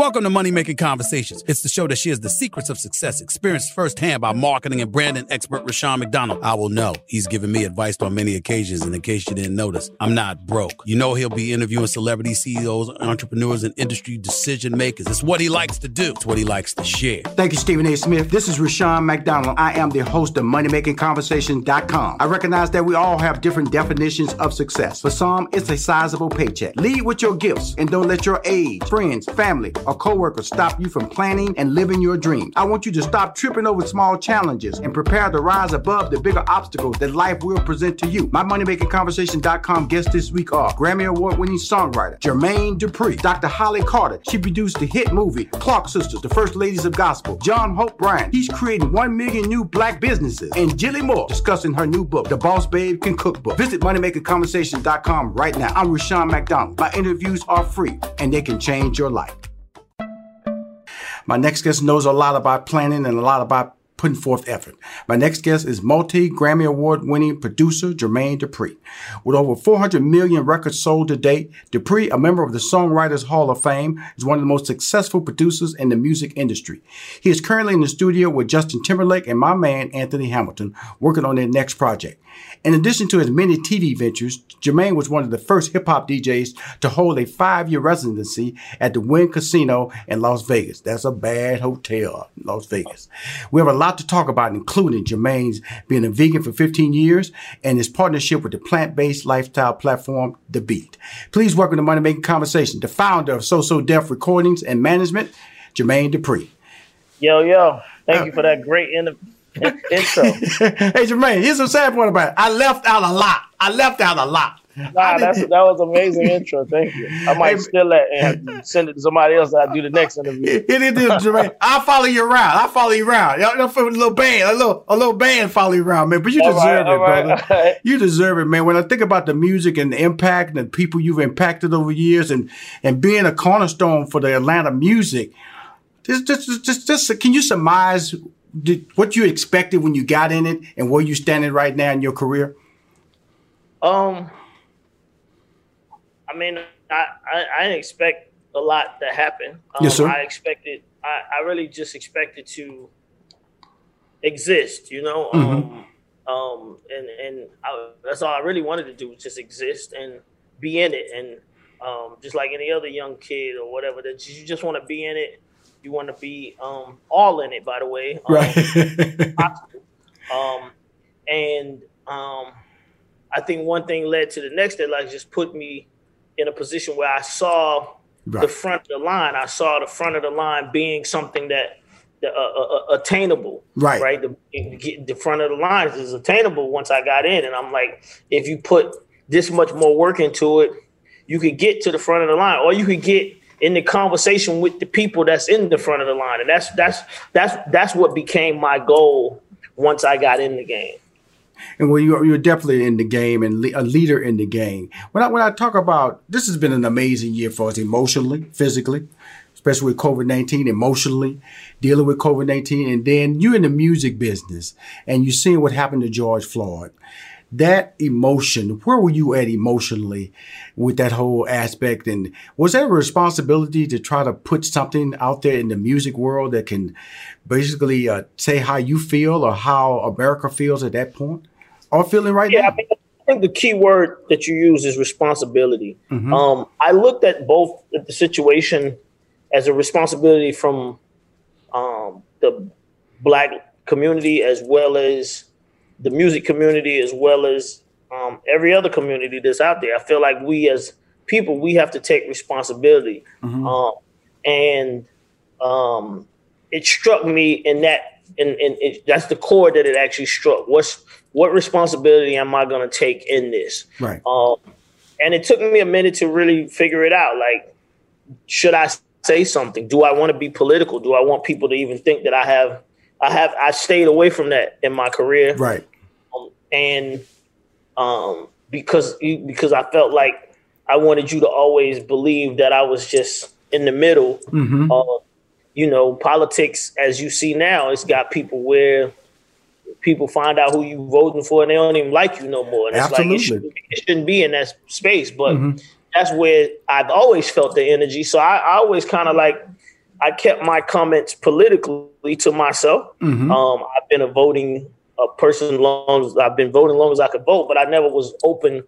Welcome to Money Making Conversations. It's the show that shares the secrets of success experienced firsthand by marketing and branding expert Rushion McDonald. I will know he's given me advice on many occasions, and in case you didn't notice, I'm not broke. You know he'll be interviewing celebrity CEOs, entrepreneurs, and industry decision makers. It's what he likes to do. It's what he likes to share. Thank you, Stephen A. Smith. This is Rushion McDonald. I am the host of MoneyMakingConversation.com. I recognize that we all have different definitions of success. For some, it's a sizable paycheck. Lead with your gifts and don't let your age, friends, family, or coworkers stop you from planning and living your dreams. I want you to stop tripping over small challenges and prepare to rise above the bigger obstacles that life will present to you. My MoneyMakingConversation.com guests this week are Grammy Award winning songwriter Jermaine Dupri, Dr. Holly Carter. She produced the hit movie Clark Sisters, the First Ladies of Gospel. John Hope Bryant. He's creating 1 million new black businesses. And Jillyan Moor discussing her new book, The Boss Babe Can Cook Book. Visit MoneyMakingConversation.com right now. I'm Rushion McDonald. My interviews are free and they can change your life. My next guest knows a lot about planning and a lot about putting forth effort. My next guest is multi Grammy Award winning producer Jermaine Dupri. With over 400 million records sold to date, Dupri, a member of the Songwriters Hall of Fame, is one of the most successful producers in the music industry. He is currently in the studio with Justin Timberlake and my man Anthony Hamilton working on their next project. In addition to his many TV ventures, Jermaine was one of the first hip hop DJs to hold a five year residency at the Wynn Casino in Las Vegas. That's a bad hotel, Las Vegas. We have a lot to talk about, including Jermaine's being a vegan for 15 years and his partnership with the plant based lifestyle platform, The Beet. Please welcome to Money Making Conversation, the founder of So So Def Recordings and Management, Jermaine Dupri. Yo, yo, thank uh, you for that great interview intro. hey Jermaine, here's some sad part about it. I left out a lot. I left out a lot. Nah, that's that was amazing intro. Thank you. I might hey, steal that and send it to somebody else I do the next interview. It is Jermaine. I'll follow you around. I'll follow you around. Y'all, a little band, a little a little band follow you around, man. But you all deserve right, it, brother. Right. You deserve it, man. When I think about the music and the impact and the people you've impacted over years and and being a cornerstone for the Atlanta music, just just just, just can you surmise did, what you expected when you got in it and where you standing right now in your career? Um, I mean, I, I, I didn't expect a lot to happen. Um, yes, sir. I expected, I, I really just expected to exist, you know? Mm-hmm. Um, um, and, and I, that's all I really wanted to do was just exist and be in it. And, um, just like any other young kid or whatever, that you just want to be in it you want to be um, all in it, by the way. Um, right. um, and um, I think one thing led to the next that like just put me in a position where I saw right. the front of the line. I saw the front of the line being something that uh, uh, uh, attainable. Right. Right. The, the front of the line is attainable once I got in, and I'm like, if you put this much more work into it, you could get to the front of the line, or you could get in the conversation with the people that's in the front of the line. And that's that's that's that's what became my goal once I got in the game. And well, you're, you're definitely in the game and a leader in the game. When I, when I talk about this has been an amazing year for us emotionally, physically, especially with COVID 19, emotionally, dealing with COVID 19. And then you're in the music business and you're seeing what happened to George Floyd. That emotion, where were you at emotionally with that whole aspect? And was there a responsibility to try to put something out there in the music world that can basically uh, say how you feel or how America feels at that point or feeling right yeah, now? I, mean, I think the key word that you use is responsibility. Mm-hmm. Um, I looked at both the situation as a responsibility from um, the black community as well as the music community as well as um, every other community that's out there. I feel like we as people we have to take responsibility, mm-hmm. um, and um, it struck me in that, and that's the core that it actually struck. What's what responsibility am I going to take in this? Right. Um, and it took me a minute to really figure it out. Like, should I say something? Do I want to be political? Do I want people to even think that I have? I have. I stayed away from that in my career. Right. Um, and um, because because I felt like I wanted you to always believe that I was just in the middle. Mm-hmm. Uh, you know, politics as you see now, it's got people where people find out who you're voting for and they don't even like you no more. And it's Absolutely. like it shouldn't, it shouldn't, be in that space, but mm-hmm. that's where I've always felt the energy. So I, I always kind of like I kept my comments politically to myself. Mm-hmm. Um, I've been a voting a person long as I've been voting long as I could vote, but I never was open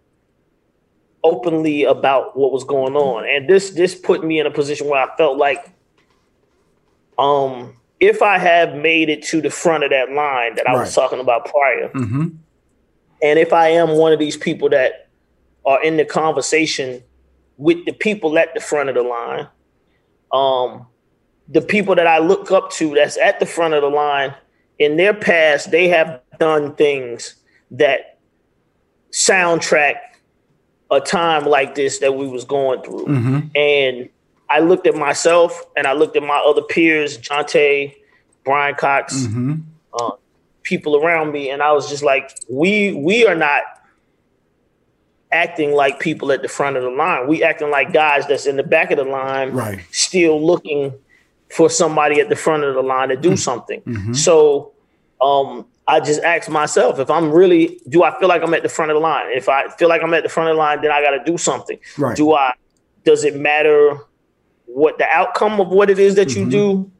openly about what was going on. And this this put me in a position where I felt like um if I have made it to the front of that line that I right. was talking about prior, mm-hmm. and if I am one of these people that are in the conversation with the people at the front of the line, um, the people that I look up to that's at the front of the line, in their past, they have done things that soundtrack a time like this that we was going through. Mm-hmm. And I looked at myself and I looked at my other peers, Jonte, Brian Cox, mm-hmm. uh, people around me, and I was just like, we we are not acting like people at the front of the line. We acting like guys that's in the back of the line, right. still looking for somebody at the front of the line to do mm-hmm. something. Mm-hmm. So um, I just ask myself if I'm really, do I feel like I'm at the front of the line? If I feel like I'm at the front of the line, then I got to do something. Right. Do I, does it matter what the outcome of what it is that mm-hmm. you do?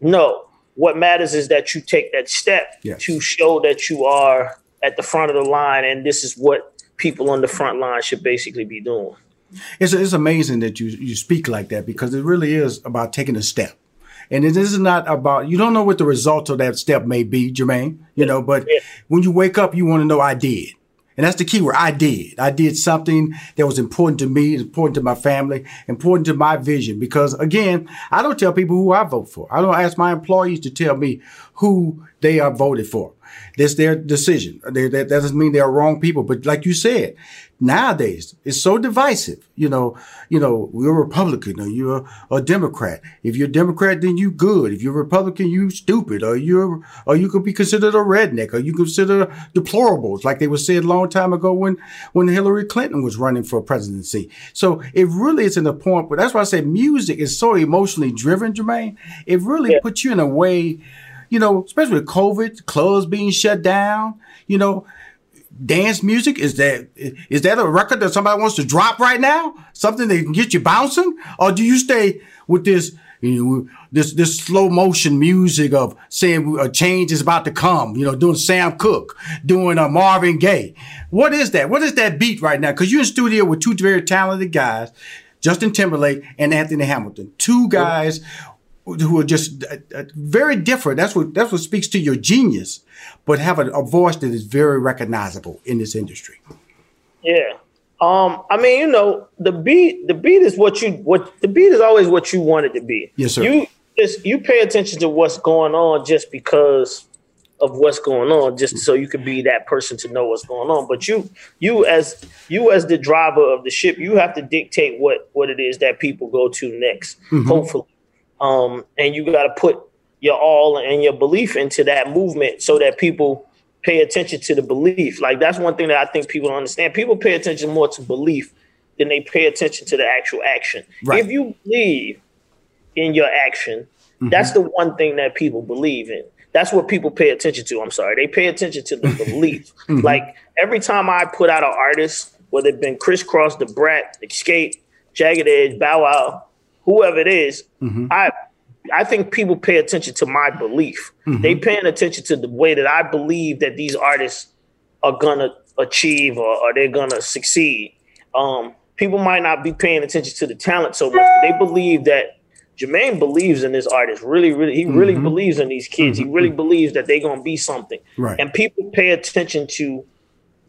No. What matters is that you take that step yes. to show that you are at the front of the line. And this is what people on the front line should basically be doing. It's, it's amazing that you, you speak like that because it really is about taking a step. And this is not about, you don't know what the result of that step may be, Jermaine, you know, but yeah. when you wake up, you want to know I did. And that's the key word. I did. I did something that was important to me, important to my family, important to my vision. Because again, I don't tell people who I vote for. I don't ask my employees to tell me who they are voted for. That's their decision. They, that, that doesn't mean they're wrong people. But like you said, nowadays it's so divisive. You know, you know, you're a Republican or you're a Democrat. If you're a Democrat, then you good. If you're a Republican, you stupid. Or you're, or you could be considered a redneck. Or you consider deplorables, like they were said a long time ago when when Hillary Clinton was running for presidency. So it really is in the point. But that's why I say music is so emotionally driven, Jermaine. It really yeah. puts you in a way you know, especially with COVID, clubs being shut down, you know, dance music is that is that a record that somebody wants to drop right now? Something that can get you bouncing, or do you stay with this? You know, this this slow motion music of saying a change is about to come. You know, doing Sam Cooke, doing a Marvin Gaye. What is that? What is that beat right now? Because you're in studio with two very talented guys, Justin Timberlake and Anthony Hamilton, two guys who are just uh, uh, very different. That's what that's what speaks to your genius, but have a, a, voice that is very recognizable in this industry. Yeah, um, I mean, you know, the beat the beat is what you what the beat is always what you want it to be. Yes, sir. You just you pay attention to what's going on just because of what's going on, just so you can be that person to know what's going on. But you you as you as the driver of the ship, you have to dictate what what it is that people go to next. Mm-hmm. Hopefully um, and you got to put your all and your belief into that movement so that people pay attention to the belief. Like that's one thing that I think people don't understand. People pay attention more to belief than they pay attention to the actual action. Right. If you believe in your action, mm-hmm. that's the one thing that people believe in. That's what people pay attention to. I'm sorry. They pay attention to the belief. mm-hmm. Like every time I put out an artist, whether it been crisscross, Da Brat, Xscape, Jagged Edge, Bow Wow, whoever it is, Mm-hmm. I I think people pay attention to my belief. Mm-hmm. They paying attention to the way that I believe that these artists are gonna achieve or, or they're gonna succeed. Um, people might not be paying attention to the talent so much, but they believe that Jermaine believes in this artist. Really, really, he really believes in these kids. He really believes that they're gonna be something. Right. And people pay attention to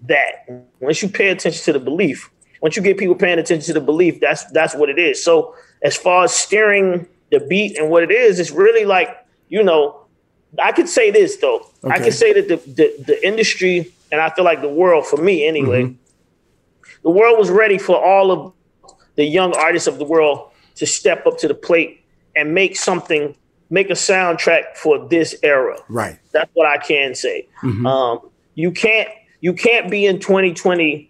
that. Once you pay attention to the belief, once you get people paying attention to the belief, that's that's what it is. So as far as steering the beat and what it is, it's really like, you know, I could say this though. I Okay. could say that the, the the industry and I feel like the world, for me anyway, the world was ready for all of the young artists of the world to step up to the plate and make something, make a soundtrack for this era. Right. That's what I can say. Um, you can't you can't be in 2020.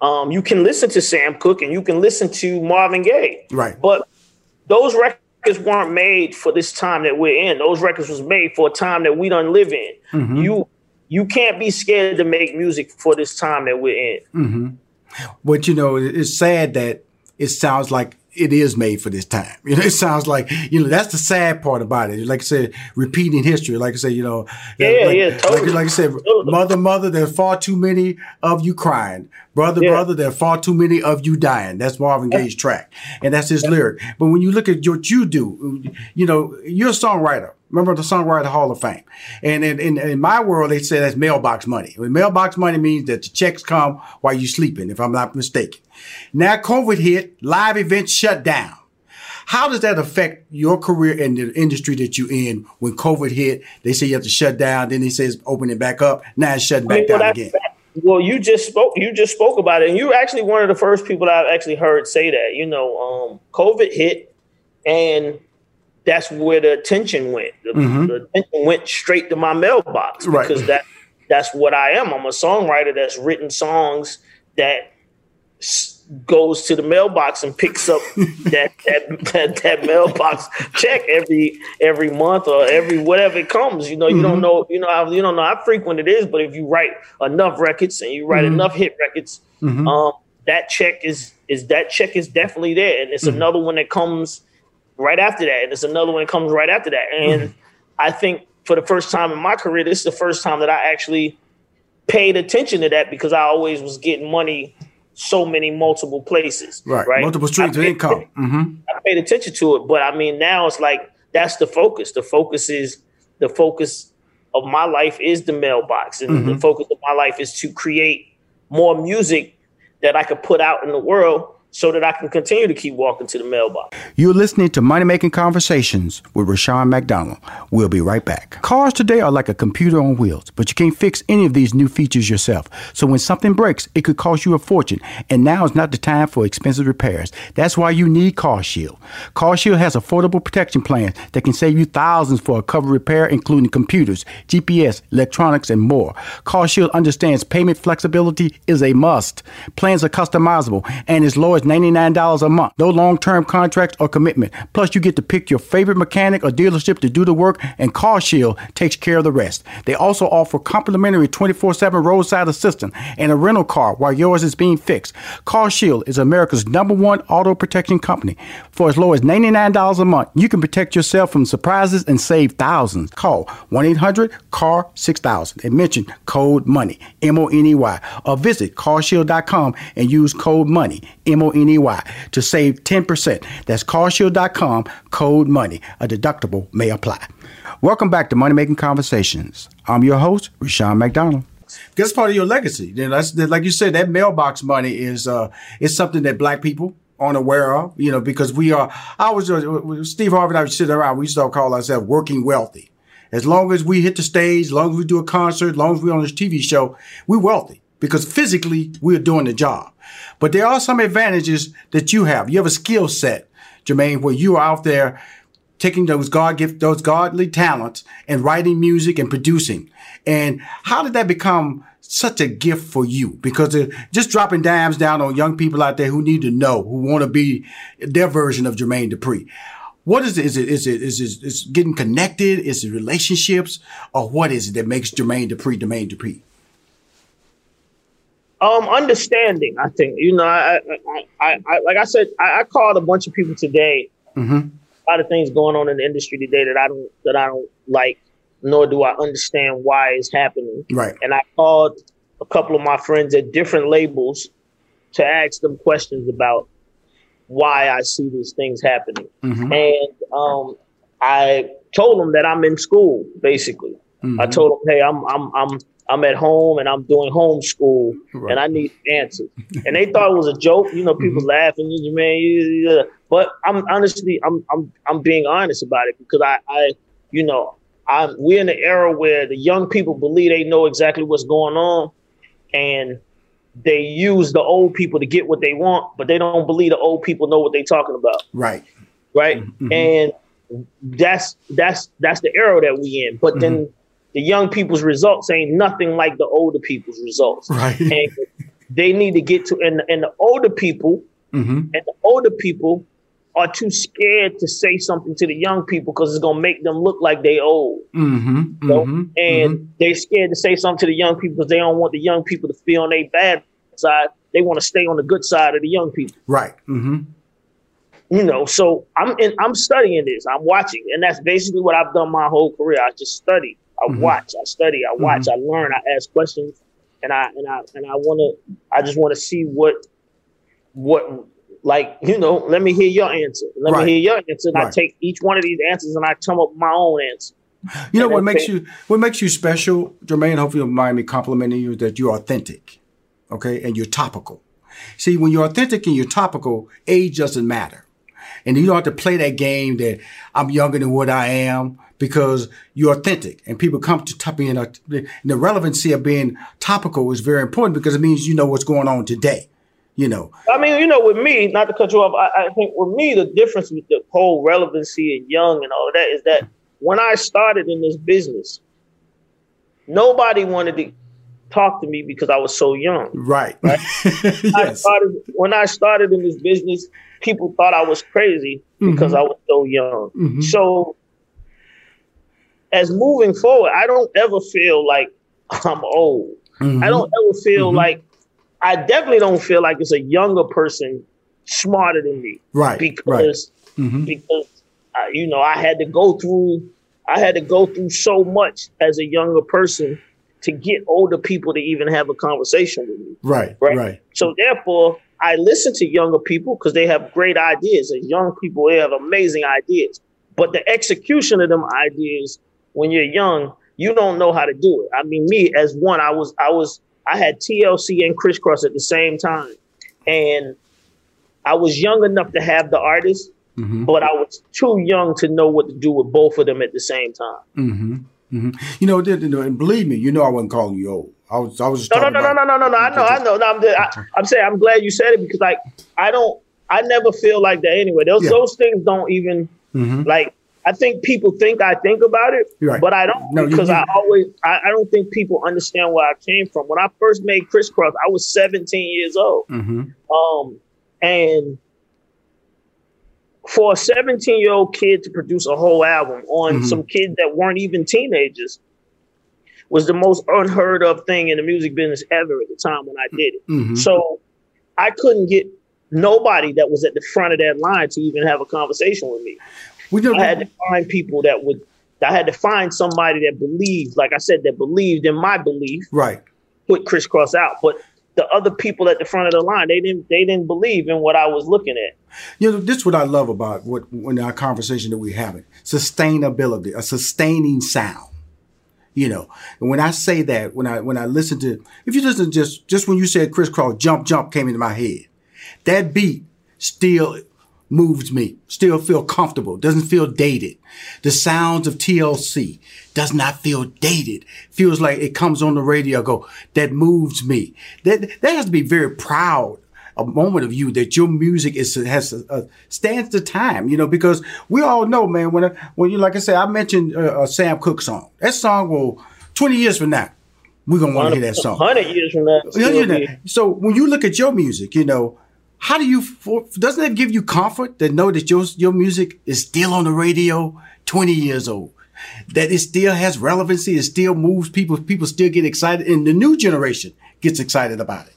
Um, you can listen to Sam Cooke and you can listen to Marvin Gaye, Right. but those records weren't made for this time that we're in. Those records was made for a time that we don't live in. Mm-hmm. You you can't be scared to make music for this time that we're in. Mm-hmm. But you know, it's sad that it sounds like it is made for this time. You know, it sounds like you know that's the sad part about it. Like I said, repeating history. Like I said, you know, Yeah, like, yeah, totally. Like, I said, Totally. mother, mother, there's far too many of you crying. Brother, Yeah. brother, there are far too many of you dying. That's Marvin Gaye's track, and that's his lyric. But when you look at what you do, you know, you're a songwriter. Remember the Songwriter Hall of Fame. And in, in, in my world, they say that's mailbox money. Well, mailbox money means that the checks come while you're sleeping, if I'm not mistaken. Now COVID hit, live events shut down. How does that affect your career and the industry that you're in when COVID hit? They say you have to shut down, then they say it's opening back up. Now it's shutting back well, down again. Well, you just spoke. You just spoke about it, and you're actually one of the first people that I've actually heard say that. You know, um, COVID hit, and that's where the attention went. The, the attention went straight to my mailbox Right. because that that's what I am. I'm a songwriter that's written songs that goes to the mailbox and picks up that, that that that mailbox check every every month or every whatever it comes. You know, you don't mm-hmm. know. You know, how, you don't know how frequent it is, but if you write enough records and you write mm-hmm. enough hit records, mm-hmm. um, that check is is that check is definitely there, and it's another one that comes right after that, and it's another one that comes right after that. And I think for the first time in my career, this is the first time that I actually paid attention to that because I always was getting money so many multiple places. Right. Right. Multiple streams of income. hmm I paid attention to it, but I mean now it's like that's the focus. The focus is the focus of my life is the mailbox, and Mm-hmm. the focus of my life is to create more music that I could put out in the world so that I can continue to keep walking to the mailbox. You're listening to Money Making Conversations with Rushion McDonald. We'll be right back. Cars today are like a computer on wheels, but you can't fix any of these new features yourself. So when something breaks, it could cost you a fortune, and now is not the time for expensive repairs. That's why you need Car Shield. Car Shield has affordable protection plans that can save you thousands for a covered repair, including computers, GPS, electronics, and more. Car Shield understands payment flexibility is a must. Plans are customizable and as low as $99 a month. No long term contracts or commitment. Plus, you get to pick your favorite mechanic or dealership to do the work, and CarShield takes care of the rest. They also offer complimentary 24 7 roadside assistance and a rental car while yours is being fixed. CarShield is America's number one auto protection company. For as low as $99 a month, you can protect yourself from surprises and save thousands. Call 1 800 CAR 6000 and mention code MONEY, M O N E Y, or visit carshield.com and use code MONEY, M O N E Y, to save 10%. That's carshield.com, code MONEY. A deductible may apply. Welcome back to Money Making Conversations. I'm your host, Rushion McDonald. That's part of your legacy. That's like you said, that mailbox money is uh is something that black people aren't aware of. You know, because we are. I was uh, Steve Harvey and I would sitting around. We used to call ourselves working wealthy. As long as we hit the stage, as long as we do a concert, as long as we're on this TV show, we're wealthy because physically we're doing the job. But there are some advantages that you have. You have a skill set, Jermaine, where you are out there taking those God gift, those godly talents and writing music and producing. And how did that become such a gift for you? Because uh, just dropping dimes down on young people out there who need to know, who want to be their version of Jermaine Dupri. What is it? Is it, is it, is it, is getting connected? Is it relationships? Or what is it that makes Jermaine Dupri Jermaine Dupri? Um, understanding. I think you know. I, I, I, I like I said, I, I, called a bunch of people today. Mm-hmm. A lot of things going on in the industry today that I don't that I don't like, nor do I understand why it's happening. Right. And I called a couple of my friends at different labels to ask them questions about why I see these things happening. Mm-hmm. And um, I told them that I'm in school, basically. Mm-hmm. I told them, hey, I'm I'm I'm I'm at home and I'm doing homeschool Right. and I need answers. And they thought it was a joke, you know, people laughing, you man. But I'm honestly, I'm I'm I'm being honest about it because I I you know I'm we're in an era where the young people believe they know exactly what's going on, and they use the old people to get what they want, but they don't believe the old people know what they're talking about Right. right? Mhm. And that's that's that's the era that we in. But then the young people's results ain't nothing like the older people's results. Right. And they need to get to and and the older people Mm-hmm. and the older people are too scared to say something to the young people because it's gonna make them look like they old. Mm-hmm. you know? Mm-hmm. And they're scared to say something to the young people because they don't want the young people to feel on their bad side. They want to stay on the good side of the young people Right. Mm-hmm. you know so i'm in, i'm studying this i'm watching and that's basically what i've done my whole career i just study i Mhm. watch i study i watch i learn i ask questions and i and i and i want to i just want to see what what like you know let me hear your answer let Right. me hear your answer and i take each one of these answers and i come up with my own answer You know And what makes you what makes you special, Jermaine? Hopefully, you'll mind me complimenting you that you're authentic, okay, and you're topical. See, when you're authentic and you're topical, age doesn't matter, and you don't have to play that game that I'm younger than what I am because you're authentic, and people come to top in. The relevancy of being topical is very important because it means you know what's going on today. You know, I mean, you know, with me, not to cut you off, I, I think with me, the difference with the whole relevancy and young and all of that is that when I started in this business, nobody wanted to talk to me because I was so young. right? I yes. started when I started in this business, people thought I was crazy because I was so young. Mhm. So as moving forward, I don't ever feel like I'm old. Mhm. I don't ever feel Mhm. like I definitely don't feel like it's a younger person smarter than me Right. right. because Mhm. because uh, you know I had to go through I had to go through so much as a younger person to get older people to even have a conversation with me. Right. Right. Right. So therefore, I listen to younger people because they have great ideas. As young people, they have amazing ideas. But the execution of them ideas when you're young, you don't know how to do it. I mean, me as one, I was I was I had TLC and Kris Kross at the same time. And I was young enough to have the artist, Mhm. but I was too young to know what to do with both of them at the same time. Mm-hmm. hmm You know, th- you know, and believe me, you know, I wasn't calling you old. I was, I was just No, no, talking no, no, no, no, no, no. I know, I know. No, I'm, just, I, I'm saying I'm glad you said it because, like, I don't, I never feel like that anyway. Those Yeah. those things don't even Mhm. like. I think people think I think about it, right. but I don't No, because I always I, I don't think people understand where I came from. When I first made Kris Kross, I was 17 years old. Mhm. Um, and for a 17 year old kid to produce a whole album on Mhm. some kids that weren't even teenagers was the most unheard of thing in the music business ever at the time when I did it. Mhm. So I couldn't get nobody that was at the front of that line to even have a conversation with me. We know, I had to find people that would. I had to find somebody that believed, like I said, that believed in my belief, right. put Kris Kross out. But the other people at the front of the line, they didn't. They didn't believe in what I was looking at. You know, this is what I love about what when our conversation that we're having. Sustainability, a sustaining sound. You know, and when I say that, when I when I listen to if you listen to just just when you said Kris Kross, jump, jump came into my head. That beat still moves me, still feel comfortable, doesn't feel dated. The sounds of TLC does not feel dated. Feels like it comes on the radio, go, that moves me. That that has to be very proud a moment of you that your music is has uh, stands the time, you know, because we all know, man. When I, when you like I said, I mentioned uh, a Sam Cooke song. That song will twenty years from now, we're gonna want to hear that song. Hundred years from now, You know, still you know, be- So when you look at your music, you know, how do you for, doesn't that give you comfort to know that your your music is still on the radio, twenty years old, that it still has relevancy, it still moves people, people still get excited, and the new generation gets excited about it.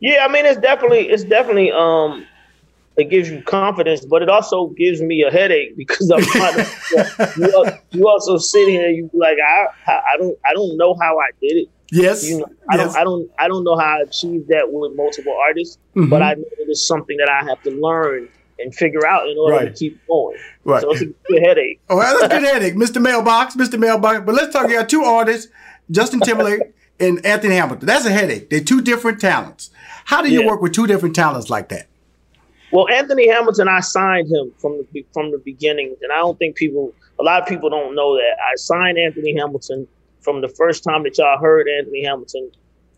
Yeah, I mean it's definitely it's definitely um it gives you confidence, but it also gives me a headache because I'm to. you, you, also sit here, and you like, I, I don't, I don't know how I did it. Yes, you know, I yes. don't, I don't, I don't know how I achieved that with multiple artists, mm-hmm. but I know it is something that I have to learn and figure out in order right. to keep going. Right. So it's a good headache. Oh, that's a good headache, Mr. Mailbox, Mr. Mailbox. But let's talk about two artists, Justin Timberlake and Anthony Hamilton. That's a headache. They're two different talents. How do you yeah. work with two different talents like that? Well, Anthony Hamilton, I signed him from the from the beginning, and I don't think people, a lot of people don't know that I signed Anthony Hamilton from the first time that y'all heard Anthony Hamilton.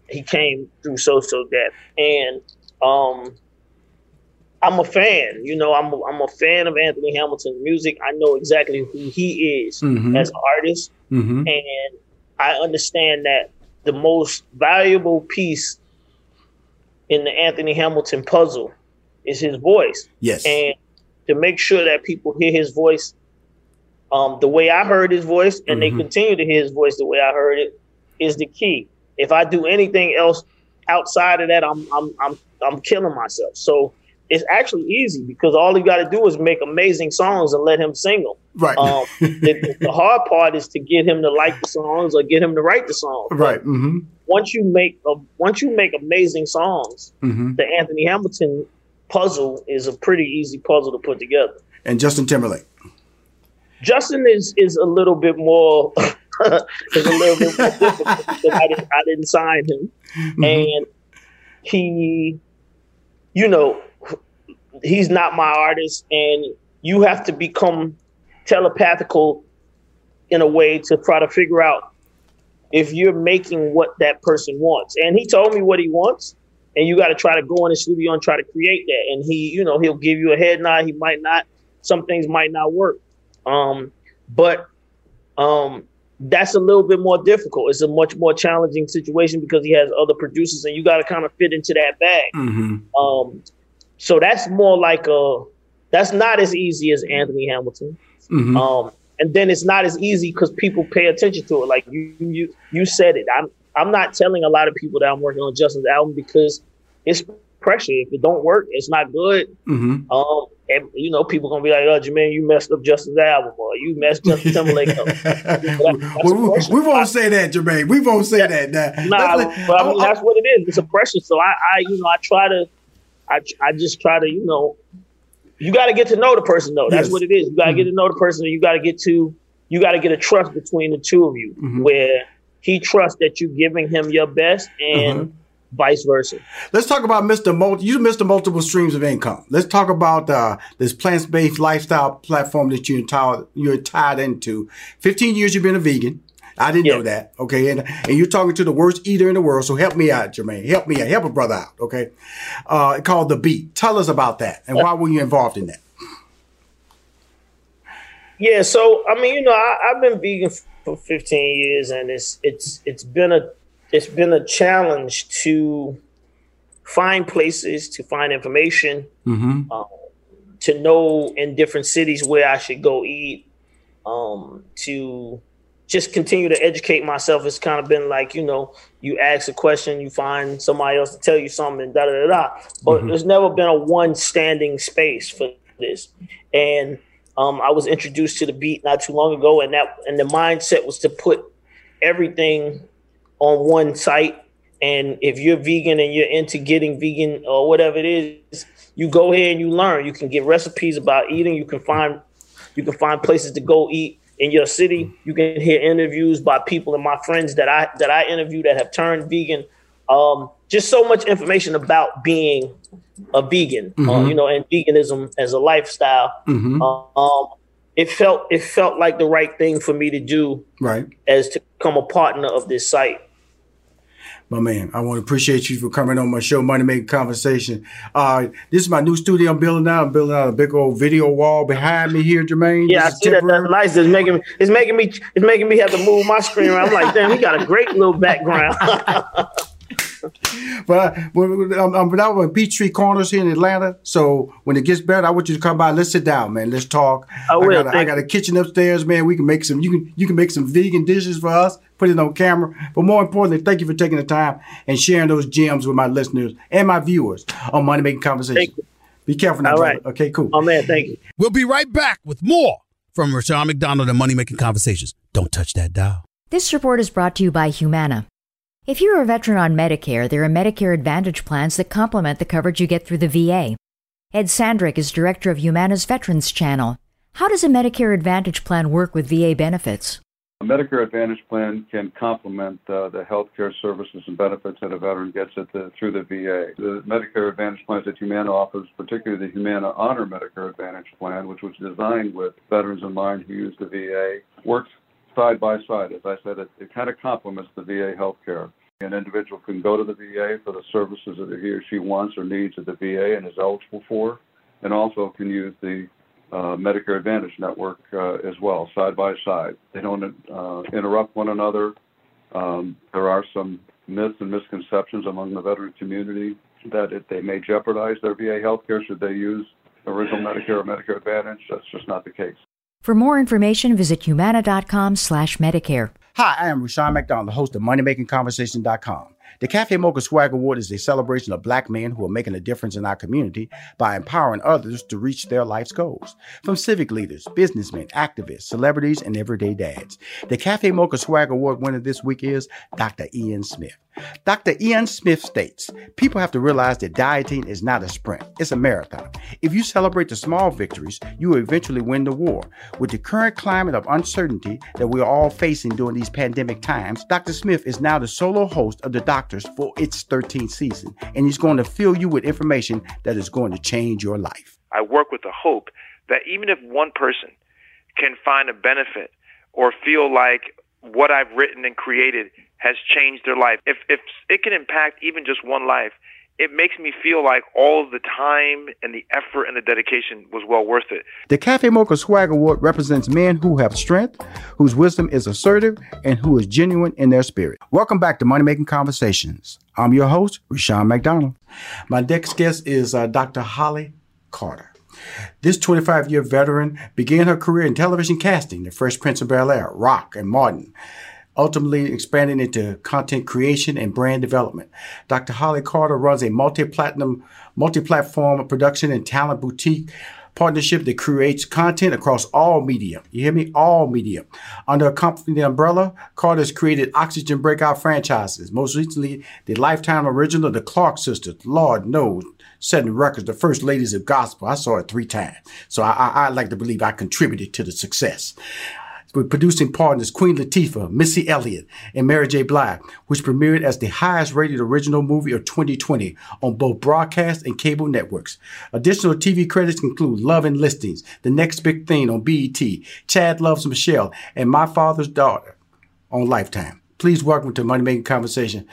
He came through So So Def, and um, I'm a fan. You know, I'm a, I'm a fan of Anthony Hamilton's music. I know exactly who he is mm-hmm. as an artist, mm-hmm. and I understand that the most valuable piece in the Anthony Hamilton puzzle is his voice. Yes. And to make sure that people hear his voice um, the way I heard his voice and mm-hmm. they continue to hear his voice the way I heard it is the key. If I do anything else outside of that, I'm I'm I'm I'm killing myself. So it's actually easy because all you got to do is make amazing songs and let him sing them. Right. Um, the, the, hard part is to get him to like the songs or get him to write the songs. Right. Mm-hmm. Once you make a, once you make amazing songs, mm-hmm. the Anthony Hamilton puzzle is a pretty easy puzzle to put together. And Justin Timberlake. Justin is is a little bit more is a little bit more difficult because I didn't I didn't sign him, Mm-hmm. and he, you know, he's not my artist, and you have to become telepathical in a way to try to figure out if you're making what that person wants. And he told me what he wants, and you got to try to go in the studio and try to create that. And he, you know, he'll give you a head nod. He might not. Some things might not work. Um, but um, that's a little bit more difficult. It's a much more challenging situation because he has other producers, and you got to kind of fit into that bag. Mm-hmm. Um, so that's more like a. That's not as easy as Anthony Hamilton. Mm-hmm. Um, and then it's not as easy because people pay attention to it. Like you, you, you said it. I'm, I'm not telling a lot of people that I'm working on Justin's album because it's pressure. If it don't work, it's not good. Mm-hmm. Um, and you know, people gonna be like, "Oh, Jermaine, you messed up Justin's album, or you messed up Timberlake up." that, we, we, won't say that, Jermaine. We won't say that. Nah, nah like, but I mean, that's what it is. It's a pressure. So I, I, you know, I try to, I, I just try to, you know, you got to get to know the person, though. That's yes. what it is. You got to mm-hmm. get to know the person. You got to get to, you got to get a trust between the two of you, mm-hmm. where he trusts that you're giving him your best, and Mm-hmm. Vice versa. Let's talk about Mr. Multi. You Mr. Multiple Streams of Income. Let's talk about uh, this plant-based lifestyle platform that you entitled, you're tied into. 15 years you've been a vegan. I didn't Yeah. know that. Okay. And, and you're talking to the worst eater in the world. So help me out, Jermaine. Help me out. Help a brother out. Okay. Uh, called The Beet. Tell us about that and why were you involved in that? Yeah, so I mean, you know, I, I've been vegan for 15 years, and it's it's it's been a it's been a challenge to find places to find information, Mm-hmm. um, to know in different cities where I should go eat, um, to just continue to educate myself. It's kind of been like you know, you ask a question, you find somebody else to tell you something, da da da da. But Mhm. there's never been a one standing space for this, and um, I was introduced to the Beet not too long ago, and that and the mindset was to put everything on one site. And if you're vegan and you're into getting vegan or whatever it is, you go here and you learn. You can get recipes about eating. You can find you can find places to go eat in your city. You can hear interviews by people and my friends that I that I interview that have turned vegan. Um, just so much information about being a vegan, uh, Mhm. you know, and veganism as a lifestyle. Mm-hmm. Um, it felt it felt like the right thing for me to do right. as to become a partner of this site. My man, I want to appreciate you for coming on my show, Money Making Conversation. Uh, this is my new studio I'm building out. I'm building out a big old video wall behind me here, Jermaine. Yeah, I This is see that. That's nice. It's making me. It's making me. It's making me have to move my screen around. I'm like, damn, he got a great little background. but I, am um, when I was in Peachtree Corners here in Atlanta, so when it gets better, I want you to come by. Let's sit down, man. Let's talk. I will. I got, a, I got a kitchen upstairs, man. We can make some. You can you can make some vegan dishes for us. Put it on camera. But more importantly, thank you for taking the time and sharing those gems with my listeners and my viewers on Money Making Conversation. Be careful now, All brother. right. Okay, cool. Oh man, thank you. We'll be right back with more from Rushion McDonald and Money Making Conversations. Don't touch that dial. This report is brought to you by Humana. If you're a veteran on Medicare, there are Medicare Advantage plans that complement the coverage you get through the VA. Ed Sandrick is director of Humana's Veterans Channel. How does a Medicare Advantage plan work with VA benefits? A Medicare Advantage plan can complement uh, the health care services and benefits that a veteran gets the, through the VA. The Medicare Advantage plans that Humana offers, particularly the Humana Honor Medicare Advantage plan, which was designed with veterans in mind who use the VA, works side by side. As I said, it, it kind of complements the VA health care. An individual can go to the VA for the services that he or she wants or needs at the VA and is eligible for, and also can use the uh, Medicare Advantage network uh, as well, side by side. They don't uh, interrupt one another. Um, there are some myths and misconceptions among the veteran community that it, they may jeopardize their VA health care should they use original Medicare or Medicare Advantage. That's just not the case. For more information, visit humana.com slash Medicare. Hi, I am Rushion McDonald, the host of MoneyMakingConversation.com. The Cafe Mocha Swag Award is a celebration of black men who are making a difference in our community by empowering others to reach their life's goals. From civic leaders, businessmen, activists, celebrities, and everyday dads. The Cafe Mocha Swag Award winner this week is Dr. Ian Smith. Dr. Ian Smith states people have to realize that dieting is not a sprint, it's a marathon. If you celebrate the small victories, you will eventually win the war. With the current climate of uncertainty that we are all facing during these pandemic times, Dr. Smith is now the solo host of The For its 13th season, and he's going to fill you with information that is going to change your life. I work with the hope that even if one person can find a benefit or feel like what I've written and created has changed their life, if, if it can impact even just one life, it makes me feel like all of the time and the effort and the dedication was well worth it. The Cafe Mocha Swag Award represents men who have strength, whose wisdom is assertive, and who is genuine in their spirit. Welcome back to Money Making Conversations. I'm your host, Rushion McDonald. My next guest is uh, Dr. Holly Carter. This 25 year veteran began her career in television casting, The Fresh Prince of Bel Air, Roc, and Martin ultimately expanding into content creation and brand development. Dr. Holly Carter runs a multi-platinum, multi-platform production and talent boutique partnership that creates content across all media. You hear me? All media. Under a company umbrella, Carter's created Oxygen Breakout franchises. Most recently, the Lifetime original, The Clark Sisters. Lord knows, setting records, the first ladies of gospel. I saw it three times. So I, I, I like to believe I contributed to the success with producing partners Queen Latifah, Missy Elliott, and Mary J. Blige, which premiered as the highest rated original movie of 2020 on both broadcast and cable networks. Additional TV credits include Love and Listings, The Next Big Thing on BET, Chad Loves Michelle, and My Father's Daughter on Lifetime. Please welcome to Money Making Conversation.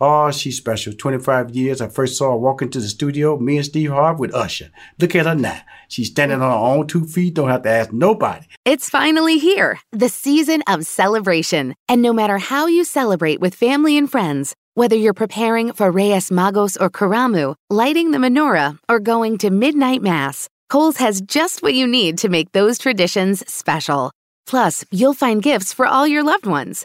Oh, she's special. 25 years. I first saw her walk into the studio, me and Steve Harvey with Usher. Look at her now. She's standing on her own two feet, don't have to ask nobody. It's finally here, the season of celebration. And no matter how you celebrate with family and friends, whether you're preparing for Reyes Magos or Karamu, lighting the menorah, or going to midnight mass, Kohl's has just what you need to make those traditions special. Plus, you'll find gifts for all your loved ones.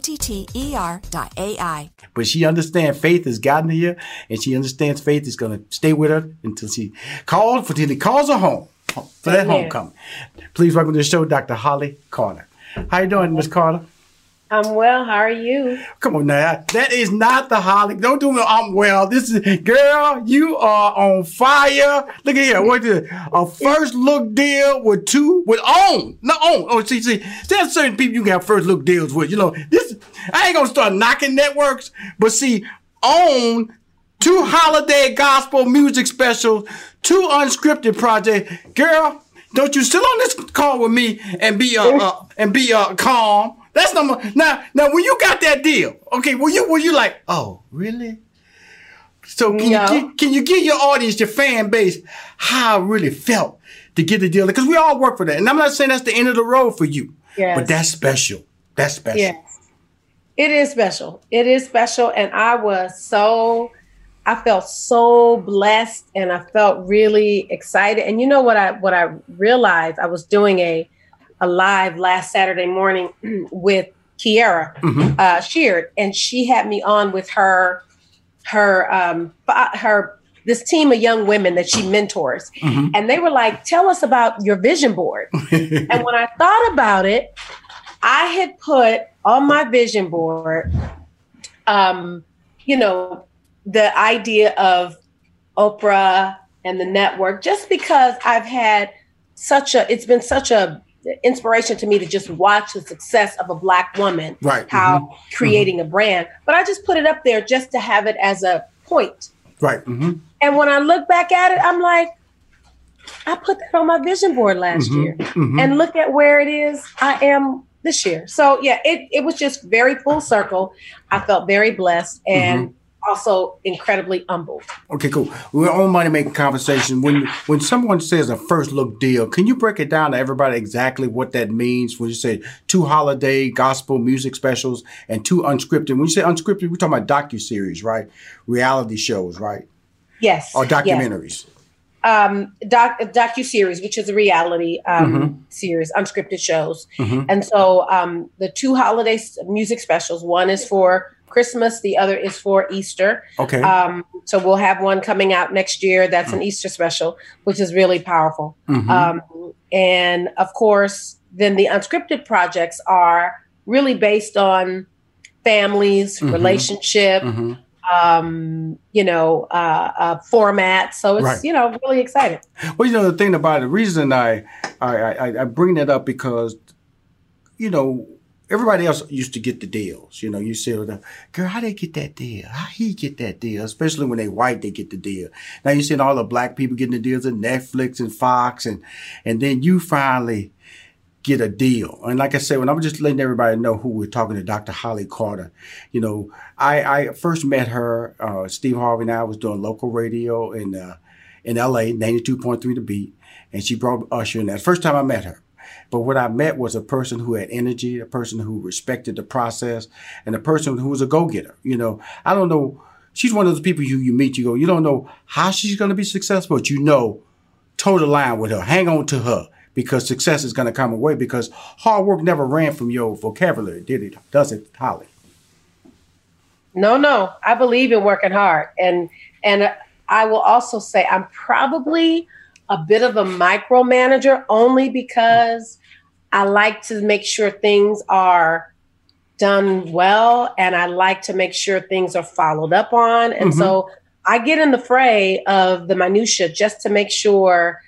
T T E R dot AI. But she understands faith has gotten here, and she understands faith is going to stay with her until she calls until he calls her home for that Amen. homecoming. Please welcome to the show, Dr. Holly Carter. How you doing, Miss Carter? I'm well. How are you? Come on now, that is not the Holly. Don't do me. I'm well. This is girl. You are on fire. Look at here. What is? A first look deal with two with own. No own. Oh, see, see. There's certain people you can have first look deals with. You know this. I ain't gonna start knocking networks, but see, own two holiday gospel music specials, two unscripted projects. Girl, don't you sit on this call with me and be uh, uh and be uh calm. That's number now. Now, when you got that deal, okay, were you were you like, oh, really? So can No. you can you give your audience, your fan base, how it really felt to get the deal? Because we all work for that, and I'm not saying that's the end of the road for you, Yes. but that's special. That's special. Yes. It is special. It is special. And I was so, I felt so blessed and I felt really excited. And you know what I what I realized? I was doing a a live last Saturday morning with Kierra Mhm. uh, Sheard, and she had me on with her her um her this team of young women that she mentors. Mhm. And they were like, tell us about your vision board. and when I thought about it, I had put on my vision board, um, you know, the idea of Oprah and the network, just because I've had such a, it's been such a inspiration to me to just watch the success of a black woman, Right. how Mhm. creating a brand. But I just put it up there just to have it as a point. Right. hmm And when I look back at it, I'm like, I put that on my vision board last Mhm. year. Mhm. And look at where it is I am this year. So yeah, it, it was just very full circle. I felt very blessed and also incredibly humbled. Okay, cool. We're on money making conversation. When when someone says a first look deal, can you break it down to everybody exactly what that means? When you say two holiday gospel music specials and two unscripted. When you say unscripted, we're talking about docu series, right? Reality shows, right? Yes. Or yes. documentaries. Um, doc docu series, which is a reality um, Mhm. series, unscripted shows. Mhm. And so um, the two holiday music specials, one is for Christmas, the other is for Easter. Okay. Um, so we'll have one coming out next year. That's an Easter special, which is really powerful. Mhm. Um, and of course, then the unscripted projects are really based on families, Mhm. relationship, Mhm. um, you know, uh, uh, format. So it's Right. you know really exciting. Well, you know the thing about it, the reason I I, I I bring that up because you know everybody else used to get the deals. You know, you say, "Oh, "Girl, how they get that deal? How he get that deal?" Especially when they white, they get the deal. Now you seeing all the black people getting the deals at Netflix and Fox, and and then you finally get a deal. And like I said, when I'm just letting everybody know who we're talking to, Dr. Holly Carter. You know, I, I first met her. Uh, Steve Harvey and I was doing local radio in uh, in LA, 92.3 The Beat, and she brought Usher in. That's the first time I met her. But what I met was a person who had energy, a person who respected the process, and a person who was a go-getter. You know, I don't know. She's one of those people you you meet, you go, you don't know how she's going to be successful, but you know, toe the line with her, hang on to her because success is going to come away. Because hard work never ran from your vocabulary, did it? Does it, Holly? No, no, I believe in working hard, and and I will also say I'm probably a bit of a micromanager only because I like to make sure things are done well and I like to make sure things are followed up on. And Mhm. so I get in the fray of the minutia just to make sure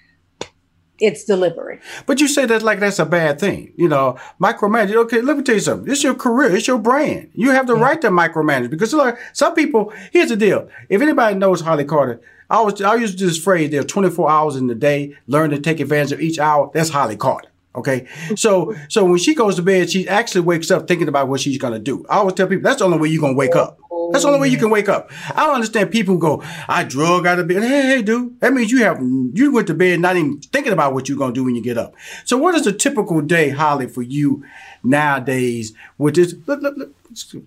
it's delivery. But you say that like that's a bad thing, you know, micromanage. Okay, let me tell you something. It's your career. It's your brand. You have the right to micromanage because like some people. Here's the deal. If anybody knows Holly Carter, I always I use this phrase. There are 24 hours in the day. Learn to take advantage of each hour. That's Holly Carter. Okay, so so when she goes to bed, she actually wakes up thinking about what she's gonna do. I always tell people that's the only way you're gonna wake up. That's the only way you can wake up. I don't understand people who go, I drug out of bed. Hey, hey, dude, that means you have you went to bed not even thinking about what you're gonna do when you get up. So, what is a typical day, Holly, for you nowadays? With this, look, look, look,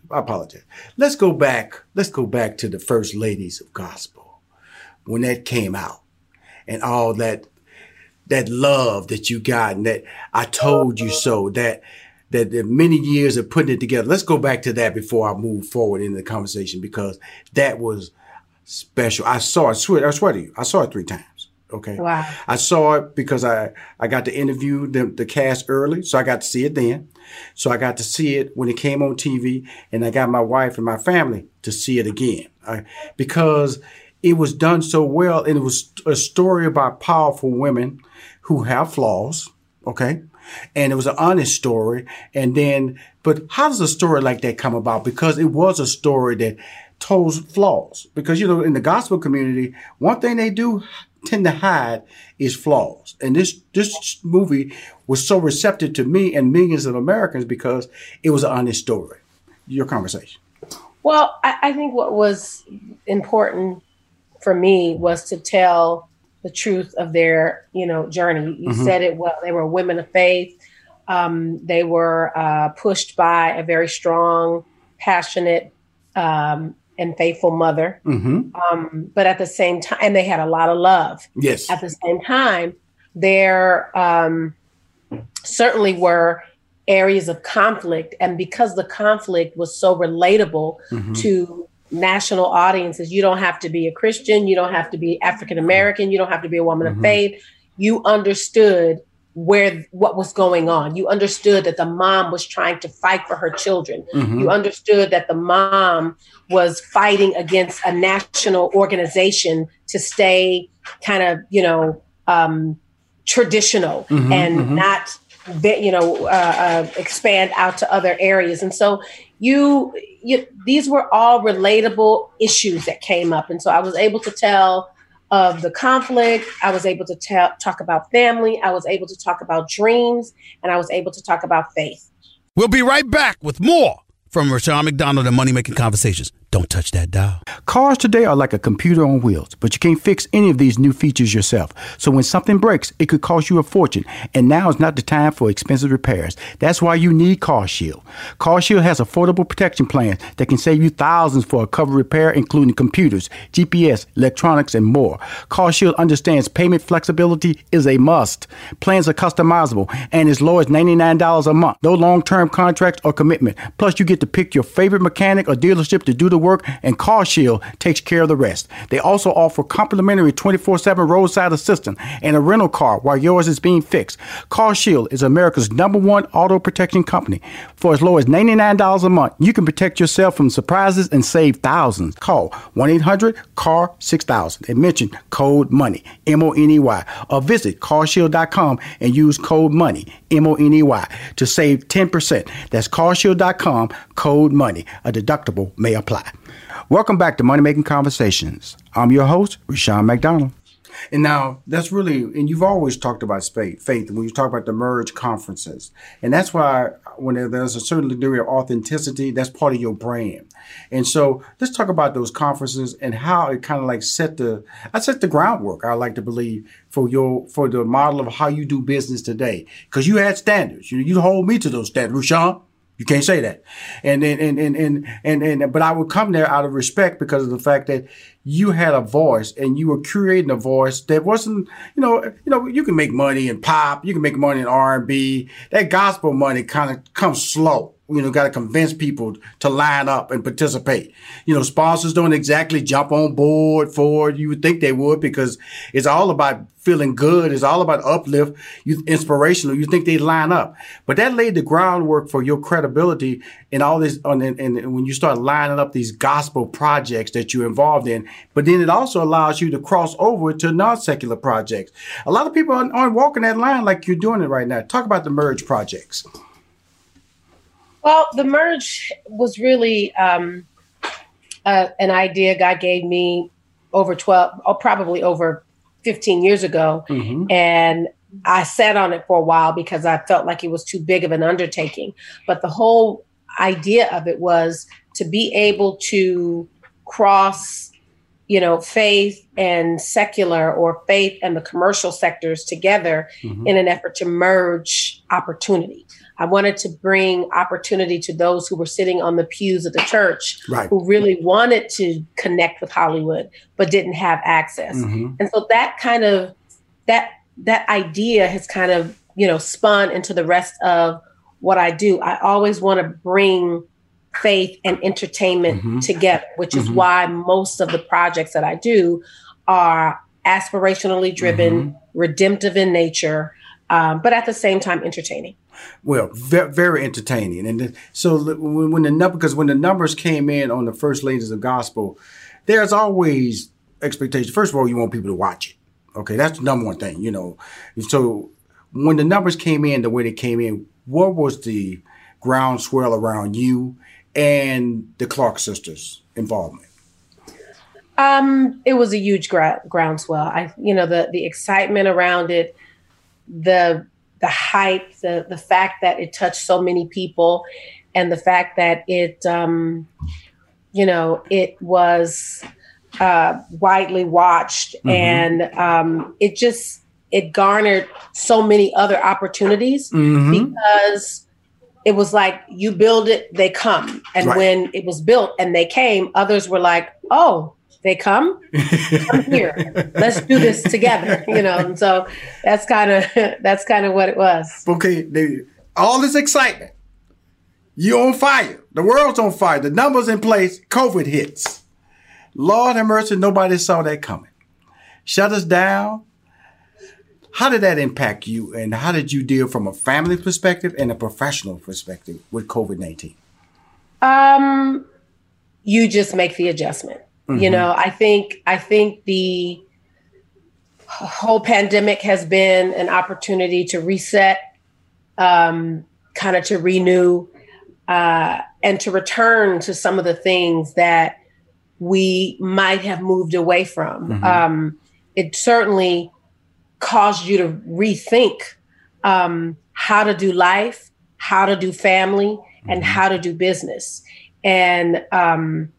I apologize. Let's go back. Let's go back to the first ladies of gospel when that came out and all that that love that you got and that I told you so that that the many years of putting it together. Let's go back to that before I move forward in the conversation because that was special. I saw it. I swear, I swear to you, I saw it three times. Okay. Wow. I saw it because I, I got to interview the, the cast early, so I got to see it then. So I got to see it when it came on TV, and I got my wife and my family to see it again I, because it was done so well, and it was a story about powerful women who have flaws. Okay. And it was an honest story. And then, but how does a story like that come about? Because it was a story that told flaws. Because, you know, in the gospel community, one thing they do tend to hide is flaws. And this, this movie was so receptive to me and millions of Americans because it was an honest story. Your conversation. Well, I, I think what was important for me was to tell the truth of their, you know, journey. You Mhm. said it well. They were women of faith. Um, they were uh, pushed by a very strong, passionate, um, and faithful mother. Mm-hmm. Um, but at the same time, and they had a lot of love. Yes. At the same time, there um, certainly were areas of conflict, and because the conflict was so relatable Mhm. to national audiences, you don't have to be a Christian, you don't have to be African American, you don't have to be a woman of Mhm. faith. You understood where what was going on. You understood that the mom was trying to fight for her children. Mhm. You understood that the mom was fighting against a national organization to stay kind of, you know, um, traditional Mhm, and mhm. not, you know, uh, uh, expand out to other areas. And so you, you, these were all relatable issues that came up. And so I was able to tell of the conflict. I was able to tell, talk about family. I was able to talk about dreams, and I was able to talk about faith. We'll be right back with more from Rushion McDonald and Money Making Conversations. Don't touch that dial. Cars today are like a computer on wheels, but you can't fix any of these new features yourself. So when something breaks, it could cost you a fortune, and now is not the time for expensive repairs. That's why you need CarShield. CarShield has affordable protection plans that can save you thousands for a covered repair, including computers, GPS, electronics, and more. CarShield understands payment flexibility is a must. Plans are customizable and as low as $99 a month. No long-term contracts or commitment. Plus, you get to pick your favorite mechanic or dealership to do the work, and Car Shield takes care of the rest. They also offer complimentary 24-7 roadside assistance and a rental car while yours is being fixed. Car Shield is America's number one auto protection company. For as low as $99 a month, you can protect yourself from surprises and save thousands. Call 1-800-CAR-6000 and mention code MONEY, M-O-N-E-Y, or visit carshield.com and use code MONEY, M-O-N-E-Y, to save 10%. That's carshield.com, code MONEY. A deductible may apply. Welcome back to Money Making Conversations. I'm your host, Rushion McDonald. And now that's really, and you've always talked about faith, faith when you talk about the merge conferences. And that's why when there's a certain degree of authenticity, that's part of your brand. And so let's talk about those conferences and how it kind of like set the, I set the groundwork, I like to believe, for your, for the model of how you do business today. Cause you had standards. You, you hold me to those standards, Rushion. You can't say that. And and, and and and and and but I would come there out of respect because of the fact that you had a voice and you were creating a voice that wasn't, you know, you know, you can make money in pop, you can make money in R and B. That gospel money kind of comes slow. You know, got to convince people to line up and participate. You know, sponsors don't exactly jump on board for it. You would think they would because it's all about feeling good. It's all about uplift, you inspirational. You think they line up, but that laid the groundwork for your credibility and all this. And, and when you start lining up these gospel projects that you're involved in, but then it also allows you to cross over to non-secular projects. A lot of people aren't, aren't walking that line like you're doing it right now. Talk about the merge projects. Well, the merge was really um, uh, an idea God gave me over 12, or probably over 15 years ago. Mm-hmm. And I sat on it for a while because I felt like it was too big of an undertaking. But the whole idea of it was to be able to cross you know faith and secular or faith and the commercial sectors together mm-hmm. in an effort to merge opportunity I wanted to bring opportunity to those who were sitting on the pews of the church right. who really wanted to connect with Hollywood but didn't have access. Mm-hmm. And so that kind of that that idea has kind of, you know, spun into the rest of what I do. I always want to bring faith and entertainment mm-hmm. together, which is mm-hmm. why most of the projects that I do are aspirationally driven, mm-hmm. redemptive in nature, um, but at the same time entertaining. Well, very, very entertaining. And so when, the number, because when the numbers came in on the first ladies of gospel, there's always expectation. First of all, you want people to watch it. Okay, that's the number one thing, you know. And So when the numbers came in the way they came in, what was the groundswell around you and the Clark sisters' involvement? Um, it was a huge gra- groundswell. I, you know, the the excitement around it, the the hype, the the fact that it touched so many people, and the fact that it, um, you know, it was uh, widely watched, mm-hmm. and um, it just it garnered so many other opportunities mm-hmm. because it was like you build it, they come, and right. when it was built and they came, others were like, oh they come, come here. Let's do this together. You know, and so that's kind of that's kind of what it was. Okay, they, all this excitement. You on fire. The world's on fire. The numbers in place. COVID hits. Lord have mercy, nobody saw that coming. Shut us down. How did that impact you, and how did you deal from a family perspective and a professional perspective with COVID nineteen? Um, you just make the adjustment. Mm-hmm. You know, I think I think the whole pandemic has been an opportunity to reset, um, kind of to renew, uh, and to return to some of the things that we might have moved away from. Mm-hmm. Um, it certainly caused you to rethink um, how to do life, how to do family, mm-hmm. and how to do business. And um,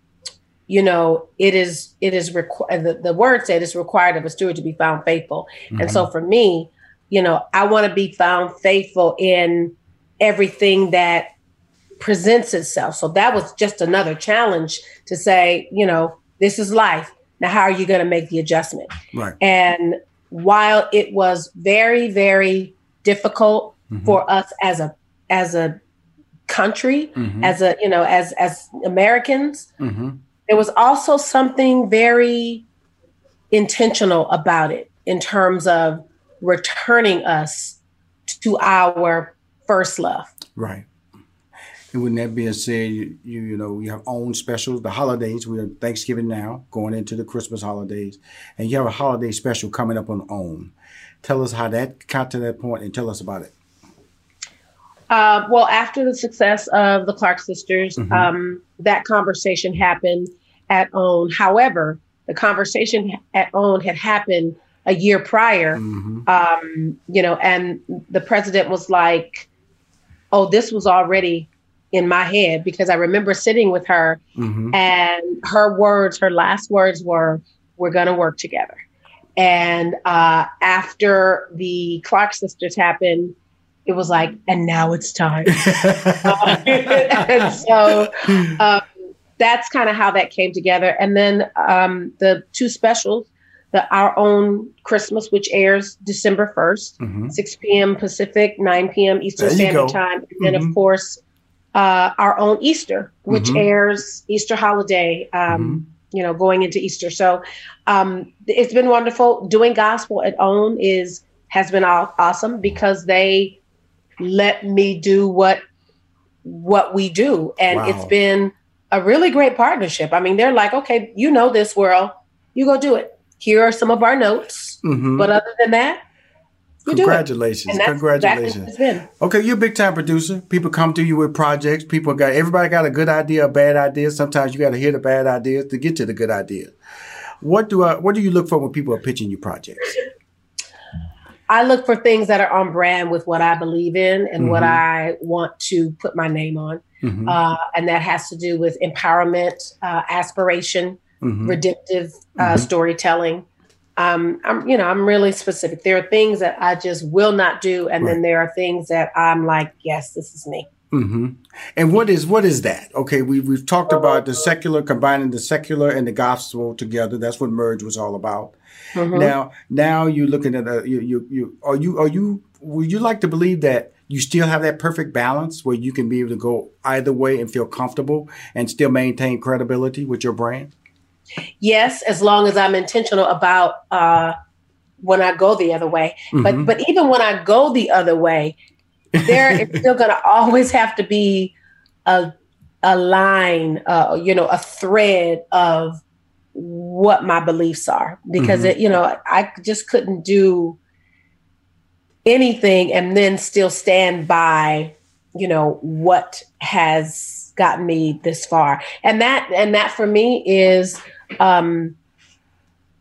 you know, it is it is required. The, the word said it's required of a steward to be found faithful. Mm-hmm. And so mm-hmm. for me, you know, I want to be found faithful in everything that presents itself. So that was just another challenge to say, you know, this is life. Now, how are you going to make the adjustment? Right. And while it was very, very difficult mm-hmm. for us as a as a country, mm-hmm. as a you know, as as Americans, mm-hmm there was also something very intentional about it in terms of returning us to our first love. Right. And with that being said, you, you know, you have OWN specials, the holidays. We have Thanksgiving now, going into the Christmas holidays, and you have a holiday special coming up on OWN. Tell us how that got to that point, and tell us about it. Uh, well, after the success of the Clark sisters, mm-hmm. um, that conversation happened at OWN. However, the conversation at OWN had happened a year prior, mm-hmm. um, you know, and the president was like, "Oh, this was already in my head," because I remember sitting with her, mm-hmm. and her words, her last words were, "We're going to work together." And uh, after the Clark sisters happened, it was like, and now it's time. and so uh, that's kind of how that came together. And then um, the two specials, the Our Own Christmas, which airs December 1st, mm-hmm. 6 p.m. Pacific, 9 p.m. Eastern Standard go. Time. And mm-hmm. then, of mm-hmm. course, uh, our own Easter, which mm-hmm. airs Easter holiday. Um, mm-hmm. You know, going into Easter, so um, it's been wonderful. Doing gospel at OWN is has been awesome because they let me do what what we do, and wow. it's been a really great partnership. I mean, they're like, okay, you know this world, you go do it. Here are some of our notes, mm-hmm. but other than that, Congratulations. Congratulations. Exactly okay, you're a big time producer. People come to you with projects. People got everybody got a good idea, a bad idea. Sometimes you gotta hear the bad ideas to get to the good idea. What do I what do you look for when people are pitching you projects? I look for things that are on brand with what I believe in and mm-hmm. what I want to put my name on. Mm-hmm. Uh, and that has to do with empowerment, uh, aspiration, mm-hmm. redemptive uh, mm-hmm. storytelling. Um, I'm, you know, I'm really specific. There are things that I just will not do, and right. then there are things that I'm like, yes, this is me. Mm-hmm. And what is what is that? Okay, we we've talked about the secular combining the secular and the gospel together. That's what merge was all about. Mm-hmm. Now, now you're looking at a, you, you you are you are you would you like to believe that you still have that perfect balance where you can be able to go either way and feel comfortable and still maintain credibility with your brand? Yes, as long as I'm intentional about uh, when I go the other way. Mm-hmm. But but even when I go the other way, there is still going to always have to be a a line, uh, you know, a thread of what my beliefs are because mm-hmm. it, you know, I just couldn't do anything and then still stand by, you know, what has gotten me this far. And that and that for me is um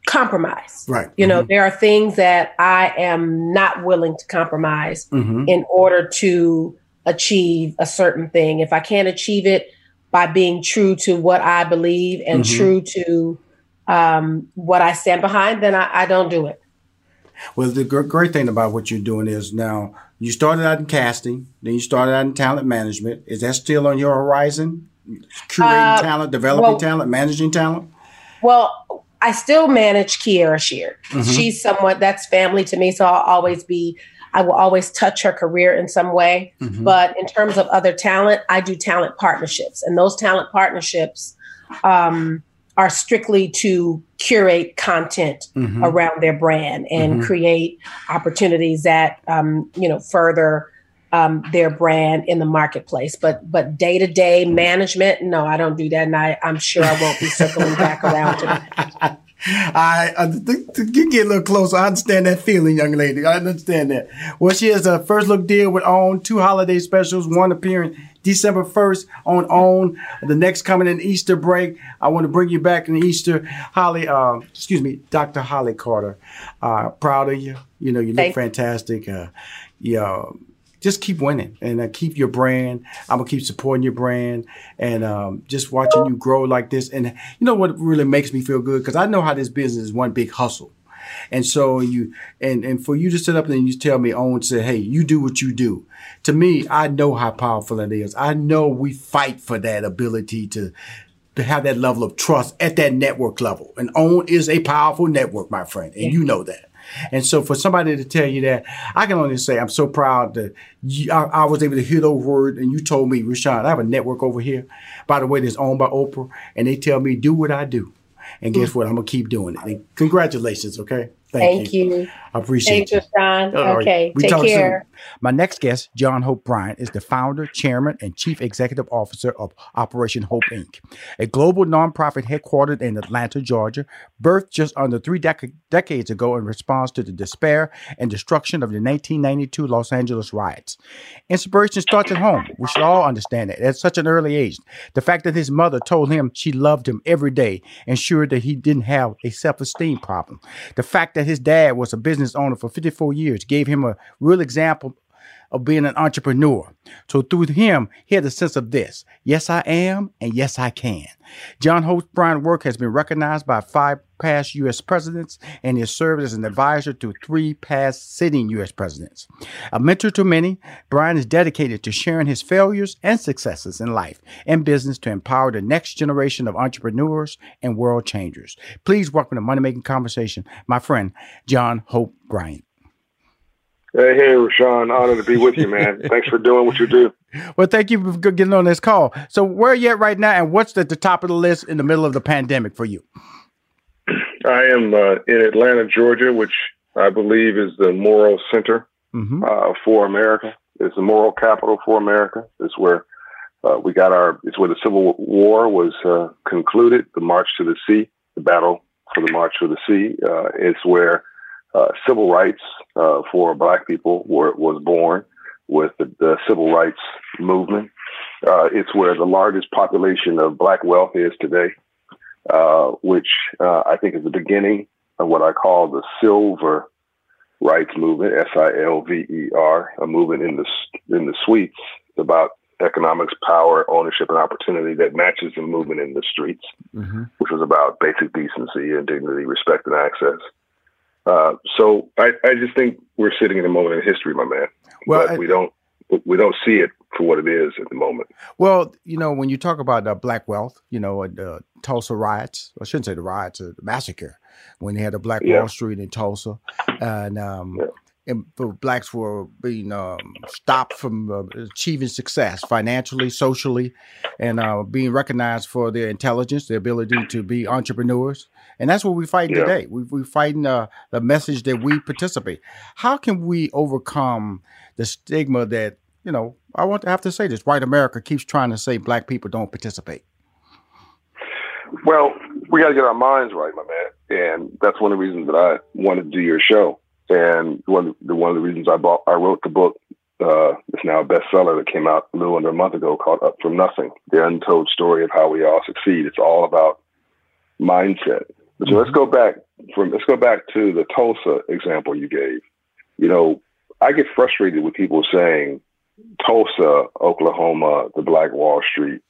compromise. Right. You know, mm-hmm. there are things that I am not willing to compromise mm-hmm. in order to achieve a certain thing. If I can't achieve it by being true to what I believe and mm-hmm. true to um, what I stand behind, then I, I don't do it. Well, the gr- great thing about what you're doing is now you started out in casting, then you started out in talent management. Is that still on your horizon? Curating uh, talent, developing well, talent, managing talent? Well, I still manage Kierra Sheard. Mm-hmm. She's somewhat that's family to me, so I'll always be. I will always touch her career in some way. Mm-hmm. But in terms of other talent, I do talent partnerships, and those talent partnerships. Um, are strictly to curate content mm-hmm. around their brand and mm-hmm. create opportunities that um, you know further um, their brand in the marketplace. But but day to day management, no, I don't do that, and I, I'm sure I won't be circling back around to that. I, I you get a little closer. I understand that feeling, young lady. I understand that. Well, she has a first look deal with OWN, two holiday specials, one appearing December 1st on OWN. The next coming in Easter break. I want to bring you back in Easter. Holly, uh, excuse me, Dr. Holly Carter. Uh, proud of you. You know, you look Thanks. fantastic. Uh, yeah just keep winning and uh, keep your brand. I'm gonna keep supporting your brand and um, just watching you grow like this. And you know what really makes me feel good because I know how this business is one big hustle. And so you and and for you to sit up and you tell me, OWN, say, hey, you do what you do. To me, I know how powerful it is. I know we fight for that ability to to have that level of trust at that network level. And OWN is a powerful network, my friend, and you know that. And so for somebody to tell you that, I can only say I'm so proud that you, I, I, was able to hear those words and you told me, Rushion, I have a network over here, by the way, that's owned by Oprah, and they tell me, do what I do. And guess mm. what? I'm going to keep doing it. And congratulations, okay? Thank, Thank you. you. I appreciate Thank you. Sean. Okay. We Take care. Soon. My next guest, John Hope Bryant, is the founder, chairman, and chief executive officer of Operation Hope Inc., a global nonprofit headquartered in Atlanta, Georgia, birthed just under three dec- decades ago in response to the despair and destruction of the 1992 Los Angeles riots. Inspiration starts at home. We should all understand that at such an early age. The fact that his mother told him she loved him every day ensured that he didn't have a self esteem problem. The fact that that his dad was a business owner for 54 years gave him a real example of being an entrepreneur. So through him, he had a sense of this. Yes, I am, and yes, I can. John Hope Bryant's work has been recognized by five past U.S. presidents, and has served as an advisor to three past sitting U.S. presidents. A mentor to many, Bryant is dedicated to sharing his failures and successes in life and business to empower the next generation of entrepreneurs and world changers. Please welcome to Money Making Conversation, my friend, John Hope Bryant. Hey, hey, Rushion. Honored to be with you, man. Thanks for doing what you do. Well, thank you for getting on this call. So, where are you at right now, and what's at the top of the list in the middle of the pandemic for you? I am uh, in Atlanta, Georgia, which I believe is the moral center mm-hmm. uh, for America. It's the moral capital for America. It's where uh, we got our. It's where the Civil War was uh, concluded. The March to the Sea, the battle for the March to the Sea. Uh, it's where uh, civil rights for Black people were, was born with the, the civil rights movement. it's where the largest population of Black wealth is today. Uh, which uh, I think is the beginning of what I call the silver rights movement, S-I-L-V-E-R, a movement in the in the suites about economics, power, ownership, and opportunity that matches the movement in the streets, mm-hmm. which was about basic decency and dignity, respect, and access. Uh, so I, I, just think we're sitting in a moment in history, my man. Well, but I, we don't we don't see it for what it is at the moment. Well, you know, when you talk about uh, black wealth, you know, uh, the Tulsa riots, I shouldn't say the riots, uh, the massacre, when they had a Black yeah. Wall Street in Tulsa, and, um, yeah. and blacks were being um, stopped from uh, achieving success financially, socially, and uh, being recognized for their intelligence, their ability to be entrepreneurs. And that's what we're fighting yeah. today. We, we're fighting uh, the message that we participate. How can we overcome the stigma that you know, I want to have to say this: white America keeps trying to say black people don't participate. Well, we got to get our minds right, my man, and that's one of the reasons that I wanted to do your show. And one of the one of the reasons I bought I wrote the book. Uh, it's now a bestseller that came out a little under a month ago called Up from Nothing: The Untold Story of How We All Succeed. It's all about mindset. But so let's go back from let's go back to the Tulsa example you gave. You know, I get frustrated with people saying Tulsa, Oklahoma, the Black Wall Street,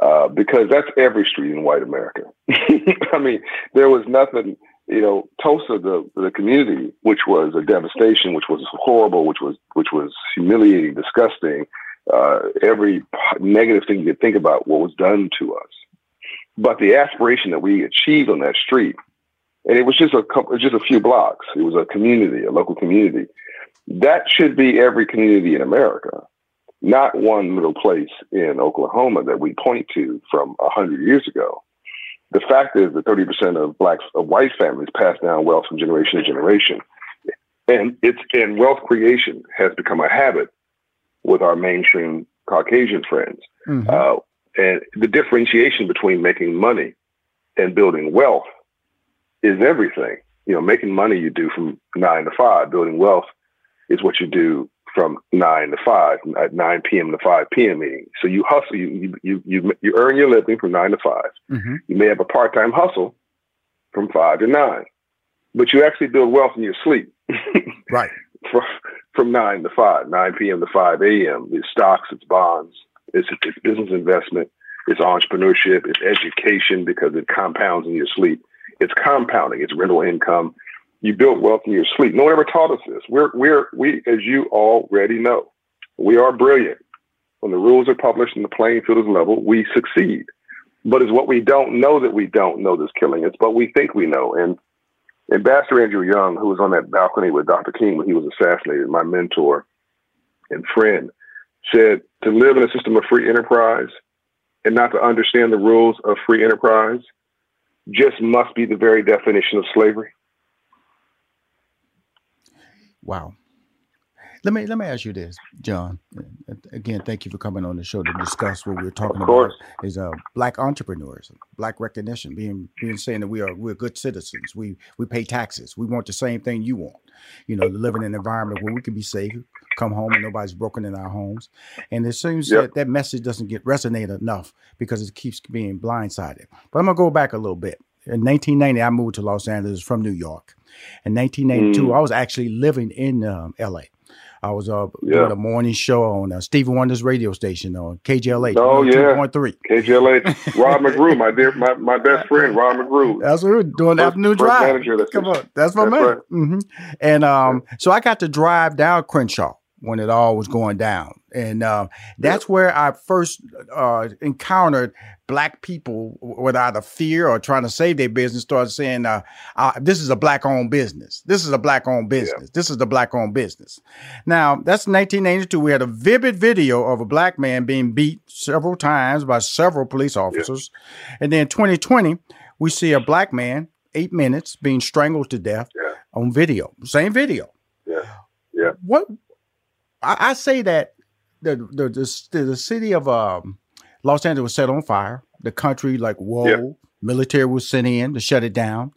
uh, because that's every street in white America. I mean, there was nothing, you know, Tulsa, the the community, which was a devastation, which was horrible, which was which was humiliating, disgusting, uh, every negative thing you could think about, what was done to us. But the aspiration that we achieved on that street, and it was just a couple, just a few blocks. It was a community, a local community that should be every community in America, not one little place in Oklahoma that we point to from 100 years ago. The fact is that 30% of black of white families pass down wealth from generation to generation. And it's and wealth creation has become a habit with our mainstream Caucasian friends. Mm-hmm. Uh, and the differentiation between making money and building wealth is everything. You know, making money you do from nine to five, building wealth is what you do from nine to five, at nine p.m. to five p.m. meeting. So you hustle, you you you you earn your living from nine to 5 mm-hmm. You may have a part time hustle from five to nine, but you actually build wealth in your sleep. right. From, from nine to five, nine p.m. to five a.m. It's stocks, it's bonds, it's, it's business investment, it's entrepreneurship, it's education because it compounds in your sleep. It's compounding. It's rental income you build wealth in your sleep. No one ever taught us this. We're, we're, we, as you already know, we are brilliant. When the rules are published and the playing field is level, we succeed. But it's what we don't know that we don't know that's killing us, but we think we know. And Ambassador Andrew Young, who was on that balcony with Dr. King when he was assassinated, my mentor and friend, said to live in a system of free enterprise and not to understand the rules of free enterprise just must be the very definition of slavery. Wow. Let me let me ask you this, John. Again, thank you for coming on the show to discuss what we're talking about is uh, black entrepreneurs, black recognition, being being saying that we are we're good citizens. We we pay taxes. We want the same thing you want. You know, live in an environment where we can be safe, come home and nobody's broken in our homes. And it seems yep. that that message doesn't get resonate enough because it keeps being blindsided. But I'm gonna go back a little bit. In 1990, I moved to Los Angeles from New York. In 1992, mm. I was actually living in um, LA. I was uh, yeah. doing a morning show on uh, Stevie Wonder's radio station on KJLH. Oh yeah, point three. KJLH. Rod McGrew, my dear, my, my best friend, Rod McGrew. That's what we are doing first, afternoon drive. Manager, that's Come on, that's my that's man. Right. Mm-hmm. And um, so I got to drive down Crenshaw when it all was going down. And uh, that's where I first uh, encountered black people with either fear or trying to save their business, started saying, uh, uh, This is a black owned business. This is a black owned business. Yeah. This is the black owned business. Now, that's 1982. We had a vivid video of a black man being beat several times by several police officers. Yeah. And then 2020, we see a black man, eight minutes, being strangled to death yeah. on video. Same video. Yeah. Yeah. What I, I say that the the the, the city of um, Los Angeles was set on fire. The country, like whoa, yep. military was sent in to shut it down.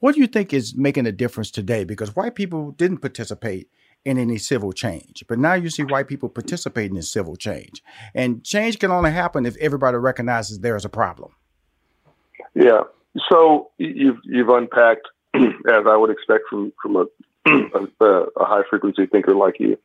What do you think is making a difference today? Because white people didn't participate in any civil change, but now you see white people participating in civil change, and change can only happen if everybody recognizes there is a problem. Yeah. So you've you've unpacked, as I would expect from from a a, a high frequency thinker like you,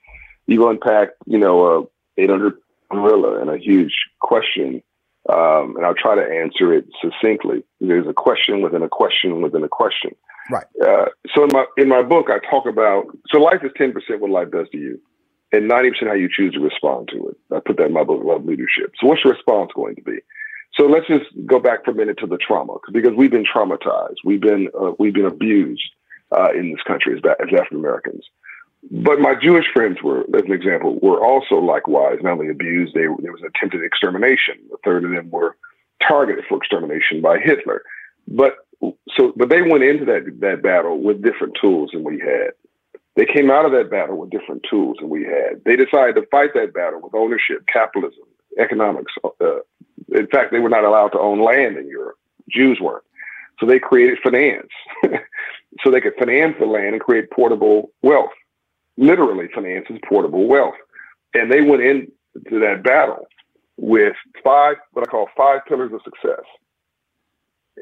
you've unpacked, you know, a 800 gorilla and a huge question. Um, and I'll try to answer it succinctly. There's a question within a question within a question. Right. Uh, so in my in my book, I talk about so life is 10% what life does to you, and 90% how you choose to respond to it. I put that in my book, Love Leadership. So what's your response going to be? So let's just go back for a minute to the trauma, because we've been traumatized, we've been uh, we've been abused uh, in this country as, as African Americans. But my Jewish friends were, as an example, were also likewise not only abused, they, there was an attempted extermination. A third of them were targeted for extermination by Hitler. But so, but they went into that that battle with different tools than we had. They came out of that battle with different tools than we had. They decided to fight that battle with ownership, capitalism, economics. Uh, in fact, they were not allowed to own land in Europe. Jews weren't. So they created finance, so they could finance the land and create portable wealth literally finances portable wealth. And they went into that battle with five, what I call five pillars of success.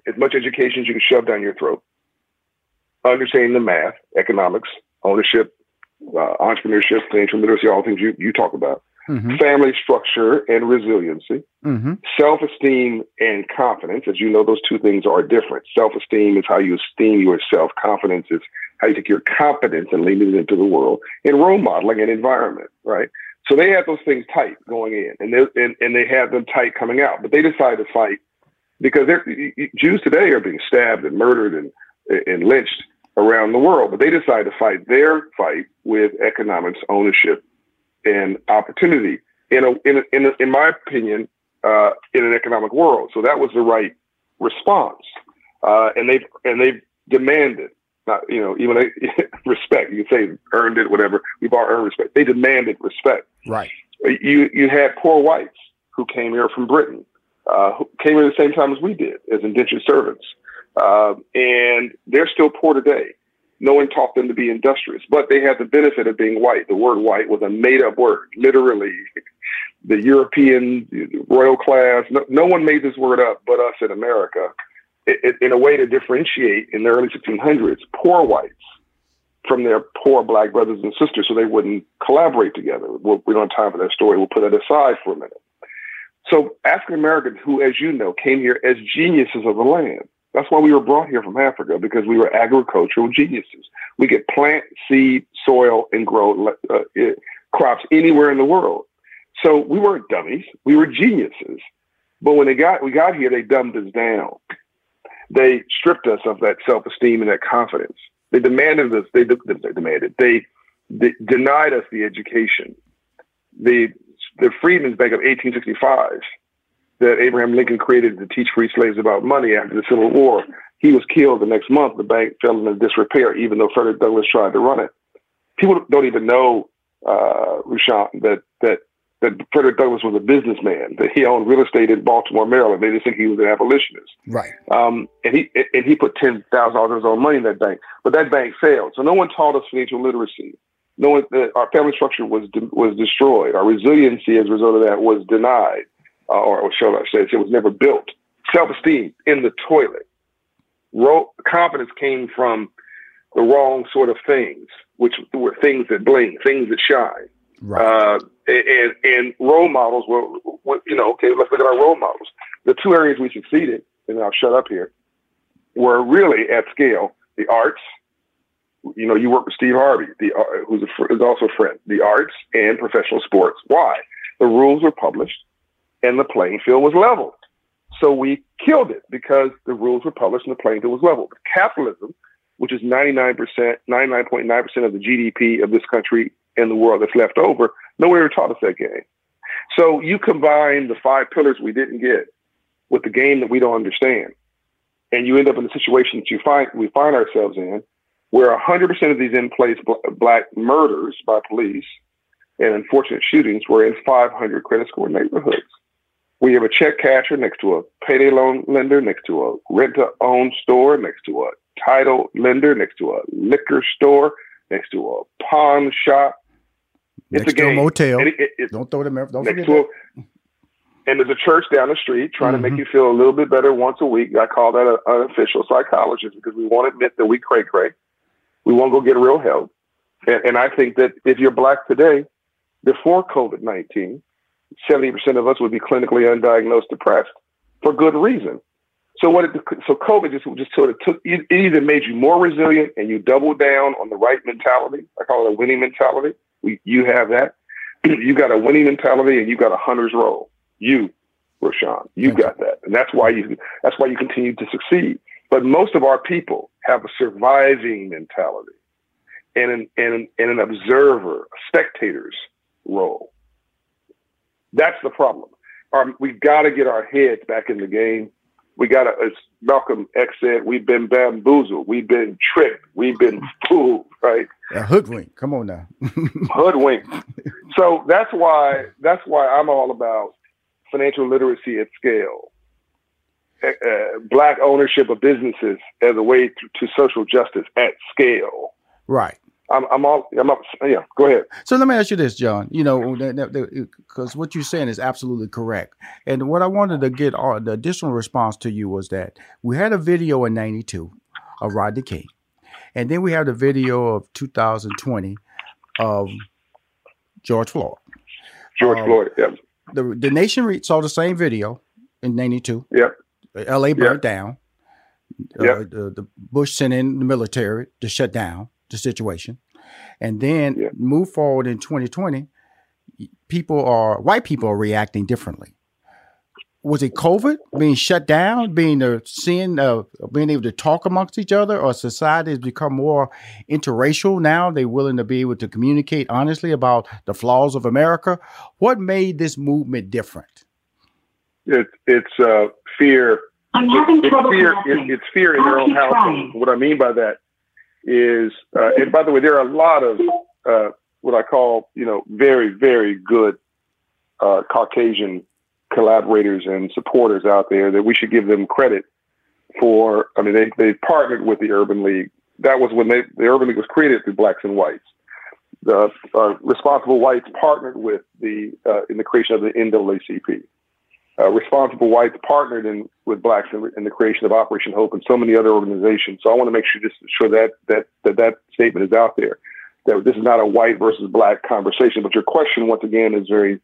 As much education as you can shove down your throat, understanding the math, economics, ownership, uh, entrepreneurship, financial literacy, all things you, you talk about, mm-hmm. family structure and resiliency, mm-hmm. self esteem and confidence. As you know, those two things are different. Self esteem is how you esteem yourself, confidence is how your competence and lean it into the world, and role modeling and environment, right? So they had those things tight going in, and they and, and they had them tight coming out. But they decided to fight because Jews today are being stabbed and murdered and and lynched around the world. But they decided to fight their fight with economics, ownership, and opportunity. In a in a, in, a, in my opinion, uh, in an economic world. So that was the right response, uh, and they've and they've demanded not you know even respect. You say earned it, whatever. We've all earned respect. They demanded respect. Right. You you had poor whites who came here from Britain, uh, who came here at the same time as we did as indentured servants, uh, and they're still poor today. No one taught them to be industrious, but they had the benefit of being white. The word white was a made up word, literally. The European royal class, no, no one made this word up but us in America in a way to differentiate in the early 1600s poor whites from their poor black brothers and sisters so they wouldn't collaborate together. We'll, we do not have time for that story. We'll put that aside for a minute. So African Americans who, as you know, came here as geniuses of the land. That's why we were brought here from Africa because we were agricultural geniuses. We could plant, seed, soil, and grow uh, crops anywhere in the world. So we weren't dummies. We were geniuses. But when they got we got here, they dumbed us down. They stripped us of that self esteem and that confidence. They demanded us. They, de- they demanded. They, they denied us the education. The the Freedmen's Bank of 1865 that Abraham Lincoln created to teach free slaves about money after the Civil War. He was killed the next month. The bank fell into disrepair, even though Frederick Douglass tried to run it. People don't even know, uh, Rushion, that that that Frederick Douglass was a businessman, that he owned real estate in Baltimore, Maryland. They just think he was an abolitionist. Right. Um, and he and he put ten thousand dollars of his own money in that bank, but that bank failed. So no one taught us financial literacy. No one, uh, our family structure was de- was destroyed. Our resiliency as a result of that was denied, uh, or, or shall I say, it was never built. Self esteem in the toilet. Ro- confidence came from the wrong sort of things, which were things that bling, things that shine. Right. Uh, and, and role models were, were, you know, okay, let's look at our role models. The two areas we succeeded, and I'll shut up here, were really at scale the arts, you know, you work with Steve Harvey, the, uh, who's, a, who's also a friend, the arts and professional sports. Why? The rules were published and the playing field was leveled. So we killed it because the rules were published and the playing field was leveled. Capitalism, which is 99%, 99.9% of the GDP of this country and the world that's left over, ever taught us that game. So you combine the five pillars we didn't get with the game that we don't understand, and you end up in the situation that you find we find ourselves in, where 100% of these in-place black murders by police and unfortunate shootings were in 500 credit score neighborhoods. We have a check casher next to a payday loan lender, next to a rent-to-own store, next to a title lender, next to a liquor store, next to a pawn shop. It's next a game. motel. It, it, don't throw them. Don't forget that. A, and there's a church down the street trying mm-hmm. to make mm-hmm. you feel a little bit better once a week. I call that an unofficial psychologist because we won't admit that we cray cray. We won't go get real help. And, and I think that if you're black today, before COVID 19, 70% of us would be clinically undiagnosed depressed for good reason. So what? It, so COVID just just sort of took it either made you more resilient and you doubled down on the right mentality. I call it a winning mentality. We, you have that. you got a winning mentality and you got a hunter's role. You, Rushion, you got that, and that's why you that's why you continue to succeed. But most of our people have a surviving mentality and an and, and an observer, a spectator's role. That's the problem. Our, we've got to get our heads back in the game. We got to, Malcolm X said, we've been bamboozled, we've been tricked, we've been fooled, right? A hoodwink. Come on now. hoodwink. So that's why that's why I'm all about financial literacy at scale, uh, black ownership of businesses as a way to, to social justice at scale. Right. I'm, I'm all, I'm up. Yeah, go ahead. So let me ask you this, John. You know, because what you're saying is absolutely correct. And what I wanted to get on the additional response to you was that we had a video in '92 of Rodney King, and then we have the video of 2020 of George Floyd. George um, Floyd. Yeah the the nation saw the same video in '92. Yep. L.A. burnt yep. down. Yep. Uh, the, the Bush sent in the military to shut down the situation, and then yep. move forward in 2020. People are white people are reacting differently was it COVID being shut down, being uh, seeing, uh, being able to talk amongst each other, or society has become more interracial now? They're willing to be able to communicate honestly about the flaws of America. What made this movement different? It, it's uh, fear. I'm having it's, trouble. Fear, it, it's fear in their own house. What I mean by that is, uh, and by the way, there are a lot of uh, what I call, you know, very, very good uh, Caucasian collaborators and supporters out there that we should give them credit for. I mean, they they partnered with the Urban League. That was when they, the Urban League was created through blacks and whites. The uh, responsible whites partnered with the uh, in the creation of the NAACP. Uh, responsible whites partnered in with blacks in, in, the creation of Operation Hope and so many other organizations. So I want to make sure just sure that that that that statement is out there. That this is not a white versus black conversation. But your question, once again, is very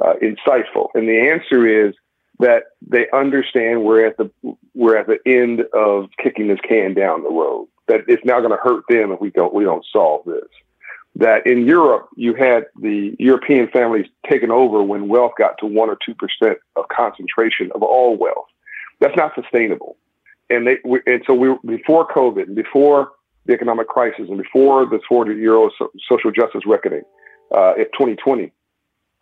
uh, insightful? And the answer is that they understand we're at the we're at the end of kicking this can down the road. That it's now going to hurt them if we don't we don't solve this. That in Europe you had the European families taken over when wealth got to one or two percent of concentration of all wealth. That's not sustainable. And they and so we before COVID and before the economic crisis and before the 400 euro social justice reckoning uh, in 2020,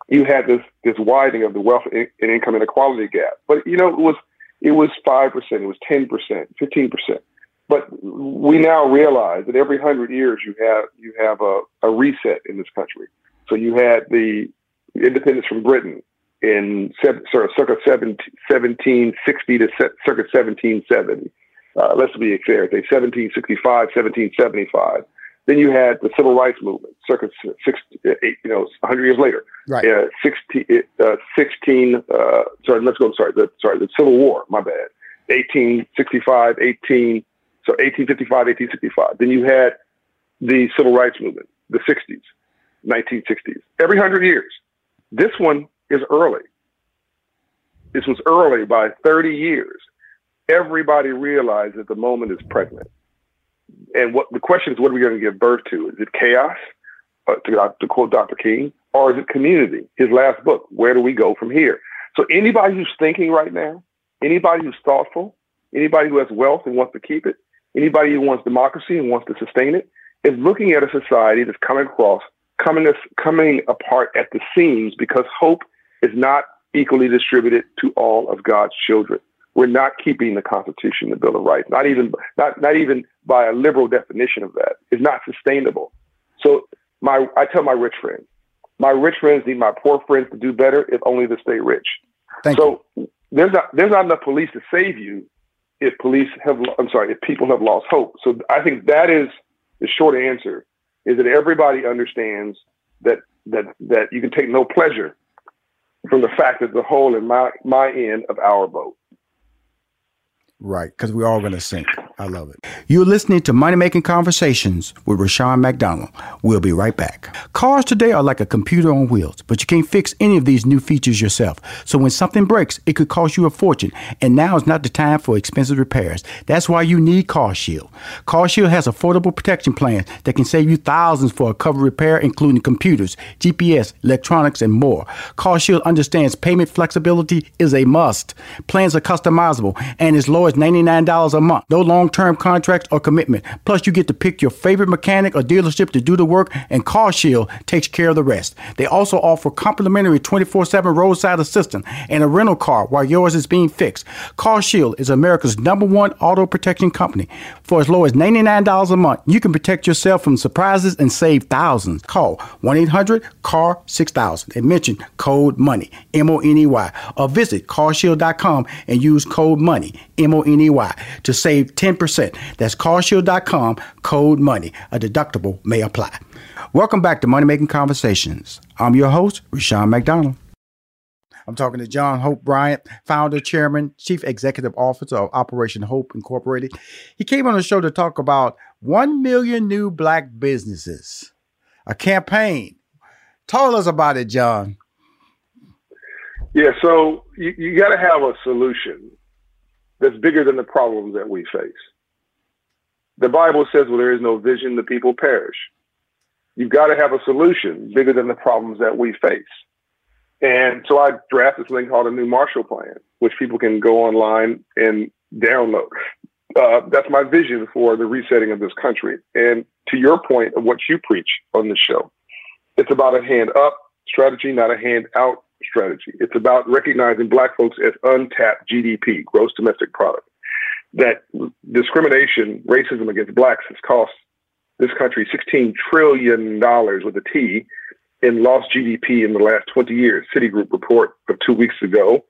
you had this this widening of the wealth and income inequality gap. But you know, it was it was five percent, it was ten percent, fifteen percent. But we now realize that every hundred years you have you have a, a reset in this country. So you had the independence from Britain in sort of circa 1760 to circa 1770. Uh, let's be fair, say 1765, 1775. Then you had the civil rights movement, circa six, eight, you know, 100 years later. Right. Uh, 16, uh, 16 uh, sorry, let's go, sorry, the, sorry, the Civil War, my bad. 1865, 18, so 1855, 1865. Then you had the civil rights movement, the 60s, 1960s, every 100 years. This one is early. This was early by 30 years. Everybody realized that the moment is pregnant And what the question is, what are we going to give birth to? Is it chaos, uh, to, to quote Dr. King, or is it community? His last book, Where Do We Go From Here? So anybody who's thinking right now, anybody who's thoughtful, anybody who has wealth and wants to keep it, anybody who wants democracy and wants to sustain it, is looking at a society that's coming across, coming coming apart at the seams because hope is not equally distributed to all of God's children. We're not keeping the Constitution, the Bill of Rights, not even not not even by a liberal definition of that. It's not sustainable. So my I tell my rich friends, my rich friends need my poor friends to do better if only to stay rich. Thank so you. there's not there's not enough police to save you if police have I'm sorry, if people have lost hope. So I think that is the short answer is that everybody understands that that that you can take no pleasure from the fact that the hole in my my end of our boat. Right, because we're all going to sink. I love it. You're listening to Money Making Conversations with Rushion McDonald. We'll be right back. Cars today are like a computer on wheels, but you can't fix any of these new features yourself. So when something breaks, it could cost you a fortune, and now is not the time for expensive repairs. That's why you need CarShield. CarShield has affordable protection plans that can save you thousands for a covered repair, including computers, GPS, electronics, and more. CarShield understands payment flexibility is a must. Plans are customizable and as low as $99 a month. No long term contracts or commitment. Plus, you get to pick your favorite mechanic or dealership to do the work, and CarShield takes care of the rest. They also offer complimentary 24 7 roadside assistance and a rental car while yours is being fixed. CarShield is America's number one auto protection company. For as low as $99 a month, you can protect yourself from surprises and save thousands. Call 1 800 CAR 6000 and mention code MONEY, M O N E Y, or visit carshield.com and use code MONEY, M O N E Y, to save 10%. That's carshield.com, code MONEY. A deductible may apply. Welcome back to Money Making Conversations. I'm your host, Rushion McDonald. I'm talking to John Hope Bryant, founder, chairman, chief executive officer of Operation Hope Incorporated. He came on the show to talk about 1 million new black businesses, a campaign. Tell us about it, John. Yeah, so you, you got to have a solution that's bigger than the problems that we face. The Bible says, where there is no vision, the people perish. You've got to have a solution bigger than the problems that we face. And so I drafted something called a new Marshall Plan, which people can go online and download. Uh, that's my vision for the resetting of this country. And to your point of what you preach on the show, it's about a hand up strategy, not a hand out strategy. It's about recognizing black folks as untapped GDP, gross domestic product. That discrimination, racism against blacks has cost this country $16 trillion with a T in lost GDP in the last 20 years. Citigroup report of two weeks ago.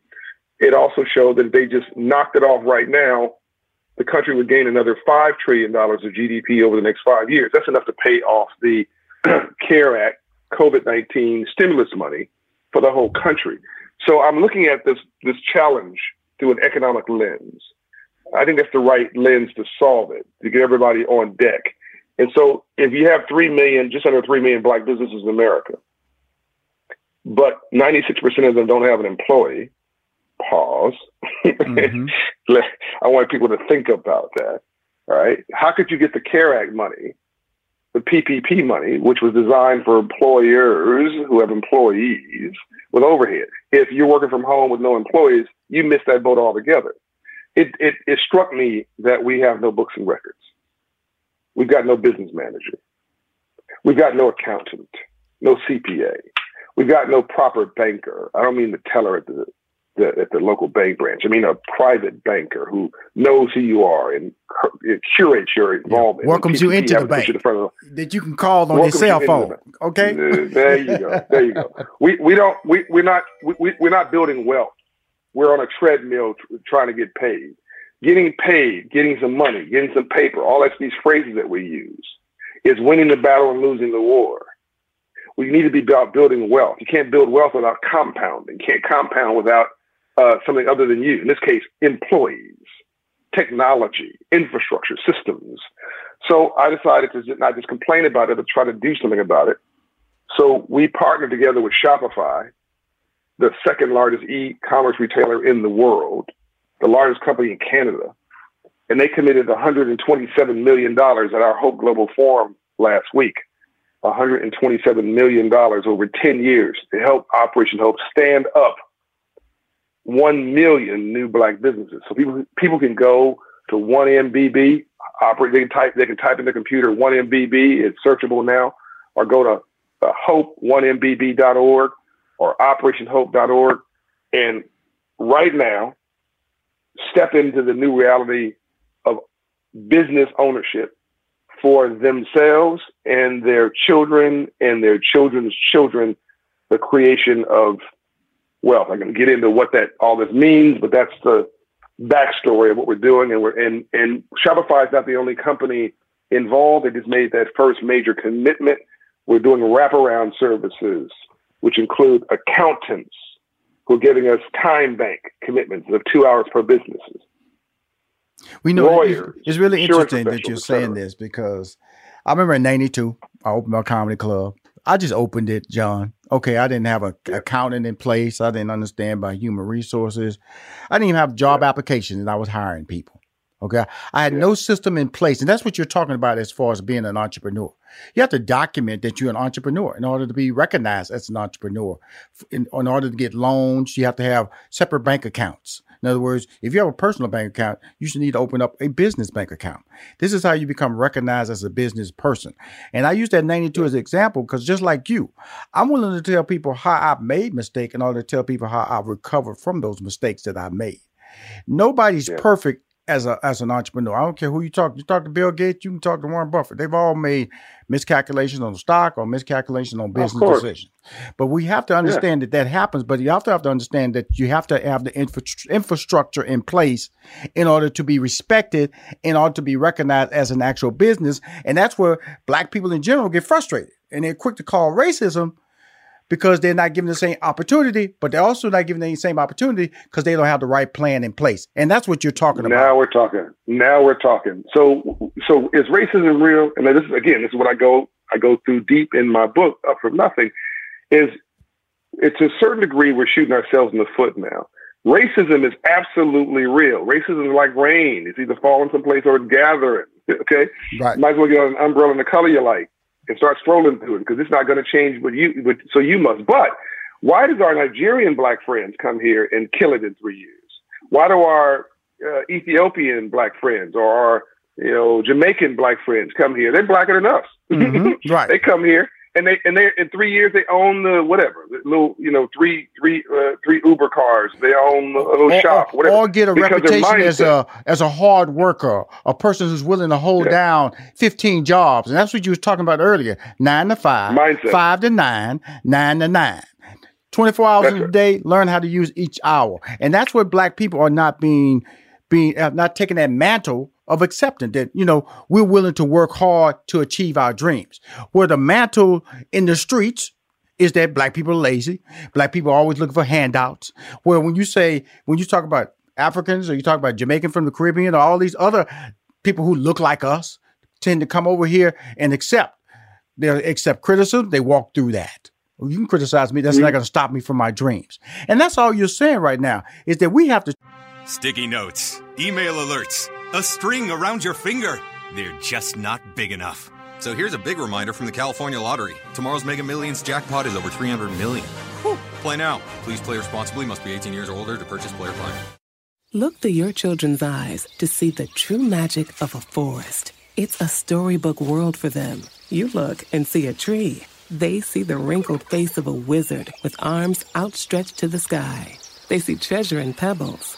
It also showed that if they just knocked it off right now, the country would gain another $5 trillion of GDP over the next five years. That's enough to pay off the CARE Act, COVID 19 stimulus money for the whole country. So I'm looking at this this challenge through an economic lens. I think that's the right lens to solve it, to get everybody on deck. And so if you have 3 million, just under 3 million black businesses in America, but 96% of them don't have an employee, pause. Mm-hmm. I want people to think about that. All right. How could you get the CARE Act money the PPP money, which was designed for employers who have employees with overhead. If you're working from home with no employees, you miss that boat altogether. It, it, it struck me that we have no books and records. We've got no business manager. We've got no accountant, no CPA. We've got no proper banker. I don't mean the teller at the the, at the local bank branch. I mean, a private banker who knows who you are and curates your involvement. Yeah. Welcomes you into the bank. The that you can call on your cell phone. Okay. Uh, there you go. There you go. We we don't we we're not we we're not building wealth. We're on a treadmill trying to get paid. Getting paid, getting some money, getting some paper, all that's these phrases that we use is winning the battle and losing the war. We need to be about building wealth. You can't build wealth without compounding. You can't compound without uh, something other than you. In this case, employees, technology, infrastructure, systems. So I decided to not just complain about it, but try to do something about it. So we partnered together with Shopify, the second largest e-commerce retailer in the world, the largest company in Canada, and they committed 127 million dollars at our Hope Global Forum last week. 127 million dollars over 10 years to help Operation Hope stand up 1 million new black businesses. So people people can go to 1MBB, operate they can type they can type in the computer 1MBB, it's searchable now, or go to uh, hope1mbb.org or operationhope.org and right now step into the new reality of business ownership for themselves and their children and their children's children the creation of wealth. I'm going to get into what that all this means, but that's the backstory of what we're doing. And we're and and Shopify is not the only company involved. They just made that first major commitment. We're doing wraparound services, which include accountants who are giving us time bank commitments of two hours per businesses. We know Lawyers, it's really interesting that you're saying this because I remember in '92 I opened my comedy club. I just opened it, John. Okay, I didn't have a yeah. accountant in place. I didn't understand by human resources. I didn't even have job yeah. applications, and I was hiring people. Okay, I had yeah. no system in place, and that's what you're talking about as far as being an entrepreneur. You have to document that you're an entrepreneur in order to be recognized as an entrepreneur. In, in order to get loans, you have to have separate bank accounts. In other words, if you have a personal bank account, you should need to open up a business bank account. This is how you become recognized as a business person. And I use that 92 as an example because just like you, I'm willing to tell people how I've made mistakes in order to tell people how I've recovered from those mistakes that I made. Nobody's yeah. perfect as a as an entrepreneur. I don't care who you talk. You talk to Bill Gates, you can talk to Warren Buffett. They've all made miscalculations on stock or miscalculations on business decisions. But we have to understand yeah. that that happens. But you have to have to understand that you have to have the infra- infrastructure in place in order to be respected, in order to be recognized as an actual business. And that's where black people in general get frustrated and they're quick to call racism because they're not given the same opportunity, but they're also not given the same opportunity because they don't have the right plan in place. And that's what you're talking about. Now we're talking. Now we're talking. So, so is racism real? And this is again, this is what I go I go through deep in my book, Up from Nothing. Is it's to a certain degree we're shooting ourselves in the foot now. Racism is absolutely real. Racism is like rain. It's either falling someplace or it's gathering. Okay, right. Might as well get an umbrella in the color you like and start strolling through it because it's not going to change what you, what, so you must. But why does our Nigerian black friends come here and kill it in three years? Why do our uh, Ethiopian black friends or our, you know, Jamaican black friends come here? They're blacker than us. Mm-hmm. Right. they come here and they and they in three years they own the whatever the little you know three three uh, three Uber cars. They own a little or, shop whatever. or get a reputation as a as a hard worker a person who's willing to hold yeah. down fifteen jobs. And that's what you was talking about earlier. Nine to five mindset. five to nine nine to nine. 24 hours that's in a day learn how to use each hour. And that's where black people are not being being uh, not taking that mantle of accepting that, you know, we're willing to work hard to achieve our dreams. Where the mantle in the streets is that black people are lazy. Black people are always looking for handouts. Where when you say, when you talk about Africans or you talk about Jamaican from the Caribbean or all these other people who look like us tend to come over here and accept. They accept criticism. They walk through that. You can criticize me. That's mm-hmm. not going to stop me from my dreams. And that's all you're saying right now is that we have to. Sticky notes, email alerts a string around your finger. They're just not big enough. So here's a big reminder from the California Lottery. Tomorrow's Mega Millions jackpot is over 300 million. Whew. Play now. Please play responsibly. Must be 18 years or older to purchase player plan. Look through your children's eyes to see the true magic of a forest. It's a storybook world for them. You look and see a tree. They see the wrinkled face of a wizard with arms outstretched to the sky. They see treasure in pebbles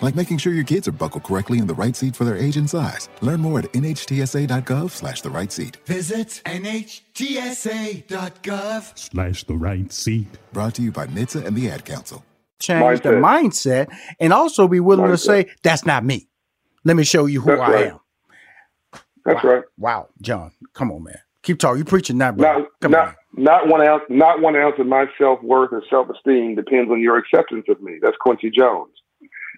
like making sure your kids are buckled correctly in the right seat for their age and size. Learn more at nhtsa.gov slash the right seat. Visit NHTSA.gov Slash the right seat. Brought to you by NHTSA and the Ad Council. Change the mindset and also be willing to say, that's not me. Let me show you who That's I right. am. That's wow. right. Wow, John, come on, man. Keep talking. You preaching that, bro. Not, Come not, on. not one ounce, not one ounce of my self worth or self esteem depends on your acceptance of me. That's Quincy Jones.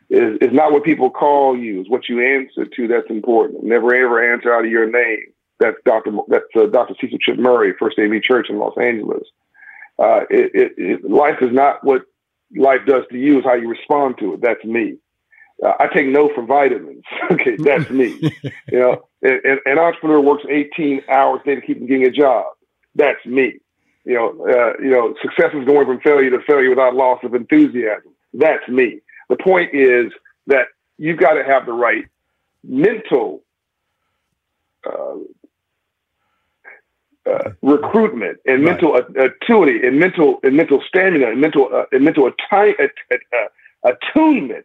Is is not what people call you. It's what you answer to that's important. Never ever answer out of your name. That's Doctor. That's uh, Doctor Cecil Chip Murray, First AME Church in Los Angeles. Uh, it, it, it, life is not what life does to you; is how you respond to it. That's me. Uh, I take no for vitamins. okay, that's me. you know, and, an entrepreneur works 18 hours a day to keep from getting a job. That's me. You know, uh, you know, success is going from failure to failure without loss of enthusiasm. That's me. The point is that you've got to have the right mental uh, uh, recruitment and mental uh, acuity and mental and mental stamina and mental uh, and mental atti- uh, uh, attunement.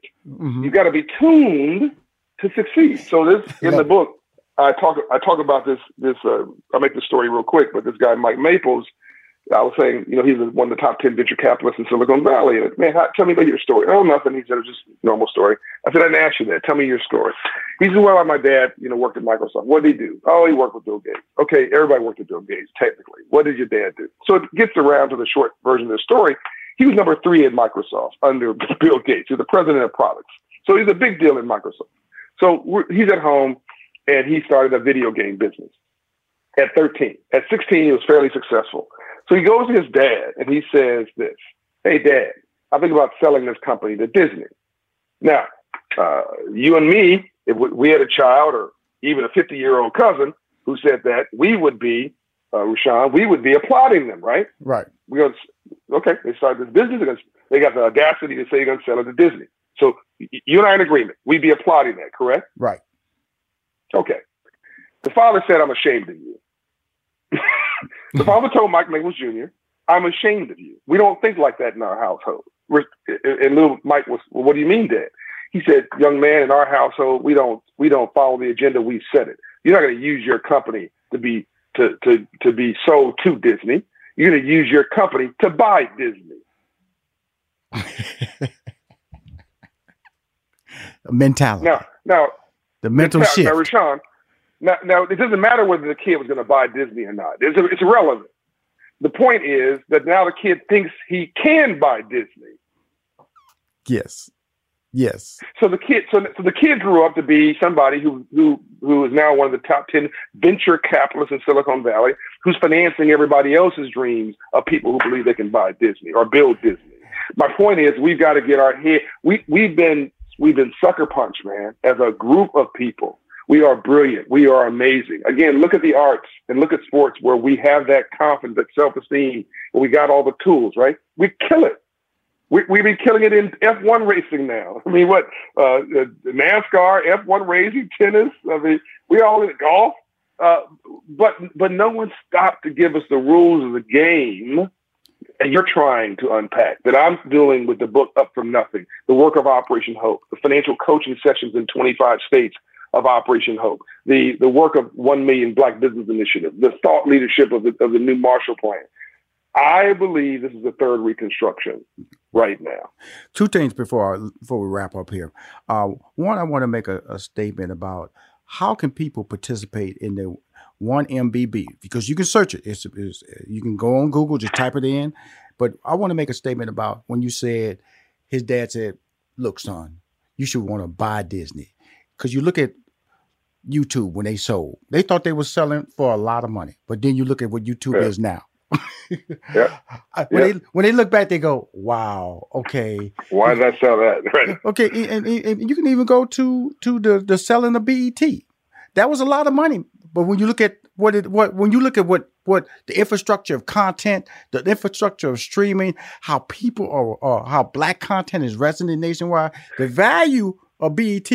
You've got to be tuned to succeed. So this in the book, I talk I talk about this this. Uh, I'll make the story real quick, but this guy Mike Maples. I was saying, you know, he's one of the top 10 venture capitalists in Silicon Valley. And, man, how, tell me about your story. Oh, nothing. He said, it's just a normal story. I said, I didn't ask you that. Tell me your story. He said, well, my dad, you know, worked at Microsoft. What did he do? Oh, he worked with Bill Gates. Okay, everybody worked with Bill Gates, technically. What did your dad do? So it gets around to the short version of the story. He was number three at Microsoft under Bill Gates. He's the president of products. So he's a big deal in Microsoft. So he's at home and he started a video game business at 13. At 16, he was fairly successful. So he goes to his dad and he says this, Hey, dad, I think about selling this company to Disney. Now, uh, you and me, if we- we had a child or even a 50 year old cousin who said that, we would be, uh, Rushion, we would be applauding them, right? Right. We're going to, okay, they started this business. Gonna, they got the audacity to say you're going to sell it to Disney. So you and I in agreement. We'd be applauding that, correct? Right. Okay. The father said, I'm ashamed of you. the father told Mike Maples Jr., I'm ashamed of you. We don't think like that in our household. We're, and little Mike was, well, what do you mean, Dad? He said, young man, in our household, we don't we don't follow the agenda. We set it. You're not going to use your company to be to to to be sold to Disney. You're going to use your company to buy Disney. Mentality. Now, now the mental now, shift. Now, Rushion, now, now it doesn't matter whether the kid was going to buy Disney or not. It's, it's irrelevant. The point is that now the kid thinks he can buy Disney. yes. Yes. So the kid, so, so the kid grew up to be somebody who who who is now one of the top ten venture capitalists in Silicon Valley, who's financing everybody else's dreams of people who believe they can buy Disney or build Disney. My point is, we've got to get our head. We we've been we've been sucker punched, man, as a group of people. We are brilliant. We are amazing. Again, look at the arts and look at sports where we have that confidence, that self esteem, we got all the tools, right? We kill it. We, we've been killing it in F1 racing now. I mean, what, uh, uh, NASCAR, F1 racing, tennis. I mean, we all in golf. Uh, but, but no one stopped to give us the rules of the game. And you're trying to unpack that I'm doing with the book Up From Nothing, the work of Operation Hope, the financial coaching sessions in 25 states of Operation Hope, the, the work of 1 Million Black Business Initiative, the thought leadership of the, of the new Marshall Plan. I believe this is the third reconstruction right now. Two things before before we wrap up here. Uh, one, I want to make a, a statement about how can people participate in the one MBB because you can search it. It's, it's you can go on Google, just type it in. But I want to make a statement about when you said his dad said, "Look, son, you should want to buy Disney," because you look at YouTube when they sold, they thought they were selling for a lot of money, but then you look at what YouTube Yeah. is now. Yeah. When Yeah. they when they look back, they go, "Wow, okay, Why did I sell that? Right. okay." And, and- and you can even go to to the the selling of BET. that was a lot of money. But when you look at what it what when you look at what what the infrastructure of content, the infrastructure of streaming, how people are, are how black content is resonating nationwide, the value of BET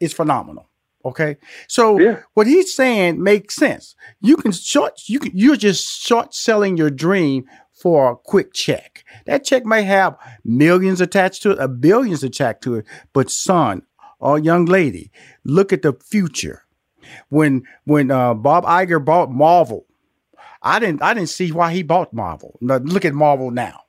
is phenomenal. Okay, so yeah. what he's saying makes sense. You can short you can you're just short selling your dream for a quick check. That check may have millions attached to it, a billions attached to it, but son or young lady, look at the future. When when uh, Bob Iger bought Marvel, I didn't I didn't see why he bought Marvel. Now, look at Marvel now,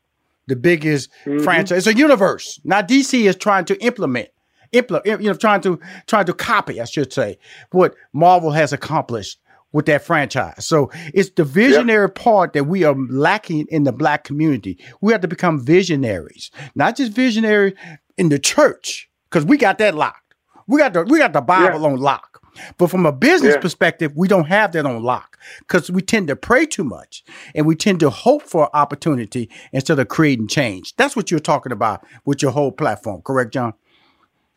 the biggest mm-hmm. franchise. It's a universe. Now DC is trying to implement, implement, you know, trying to trying to copy, I should say, what Marvel has accomplished with that franchise. So it's the visionary yep. part that we are lacking in the black community. We have to become visionaries, not just visionary in the church, because we got that locked. We got the we got the Bible yeah. on lock. But from a business yeah. perspective, we don't have that on lock because we tend to pray too much and we tend to hope for opportunity instead of creating change. That's what you're talking about with your whole platform, correct, John?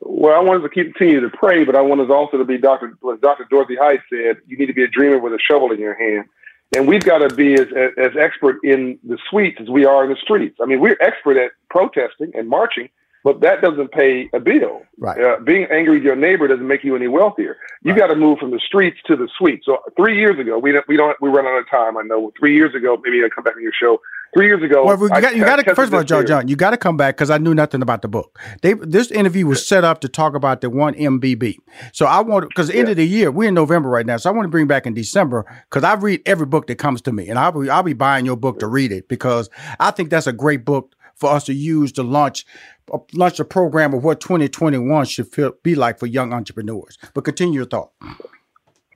Well, I wanted to continue to pray, but I wanted also to be Dr. Dr. Dorothy Height said, you need to be a dreamer with a shovel in your hand. And we've got to be as, as expert in the suites as we are in the streets. I mean, we're expert at protesting and marching, but that doesn't pay a bill. Right. Uh, being angry with your neighbor doesn't make you any wealthier. You right. got to move from the streets to the suite. So three years ago, we don't, we don't we run out of time. I know. Three years ago, maybe I come back on your show. Three years ago, well, you got, you got to first of all, John, John, you got to come back because I knew nothing about the book. They this interview was set up to talk about the one MBB. So I want because the end yeah. of the year we're in November right now, so I want to bring back in December because I read every book that comes to me, and I'll be I'll be buying your book to read it because I think that's a great book for us to use to launch launch a program of what 2021 should feel, be like for young entrepreneurs. But continue your thought.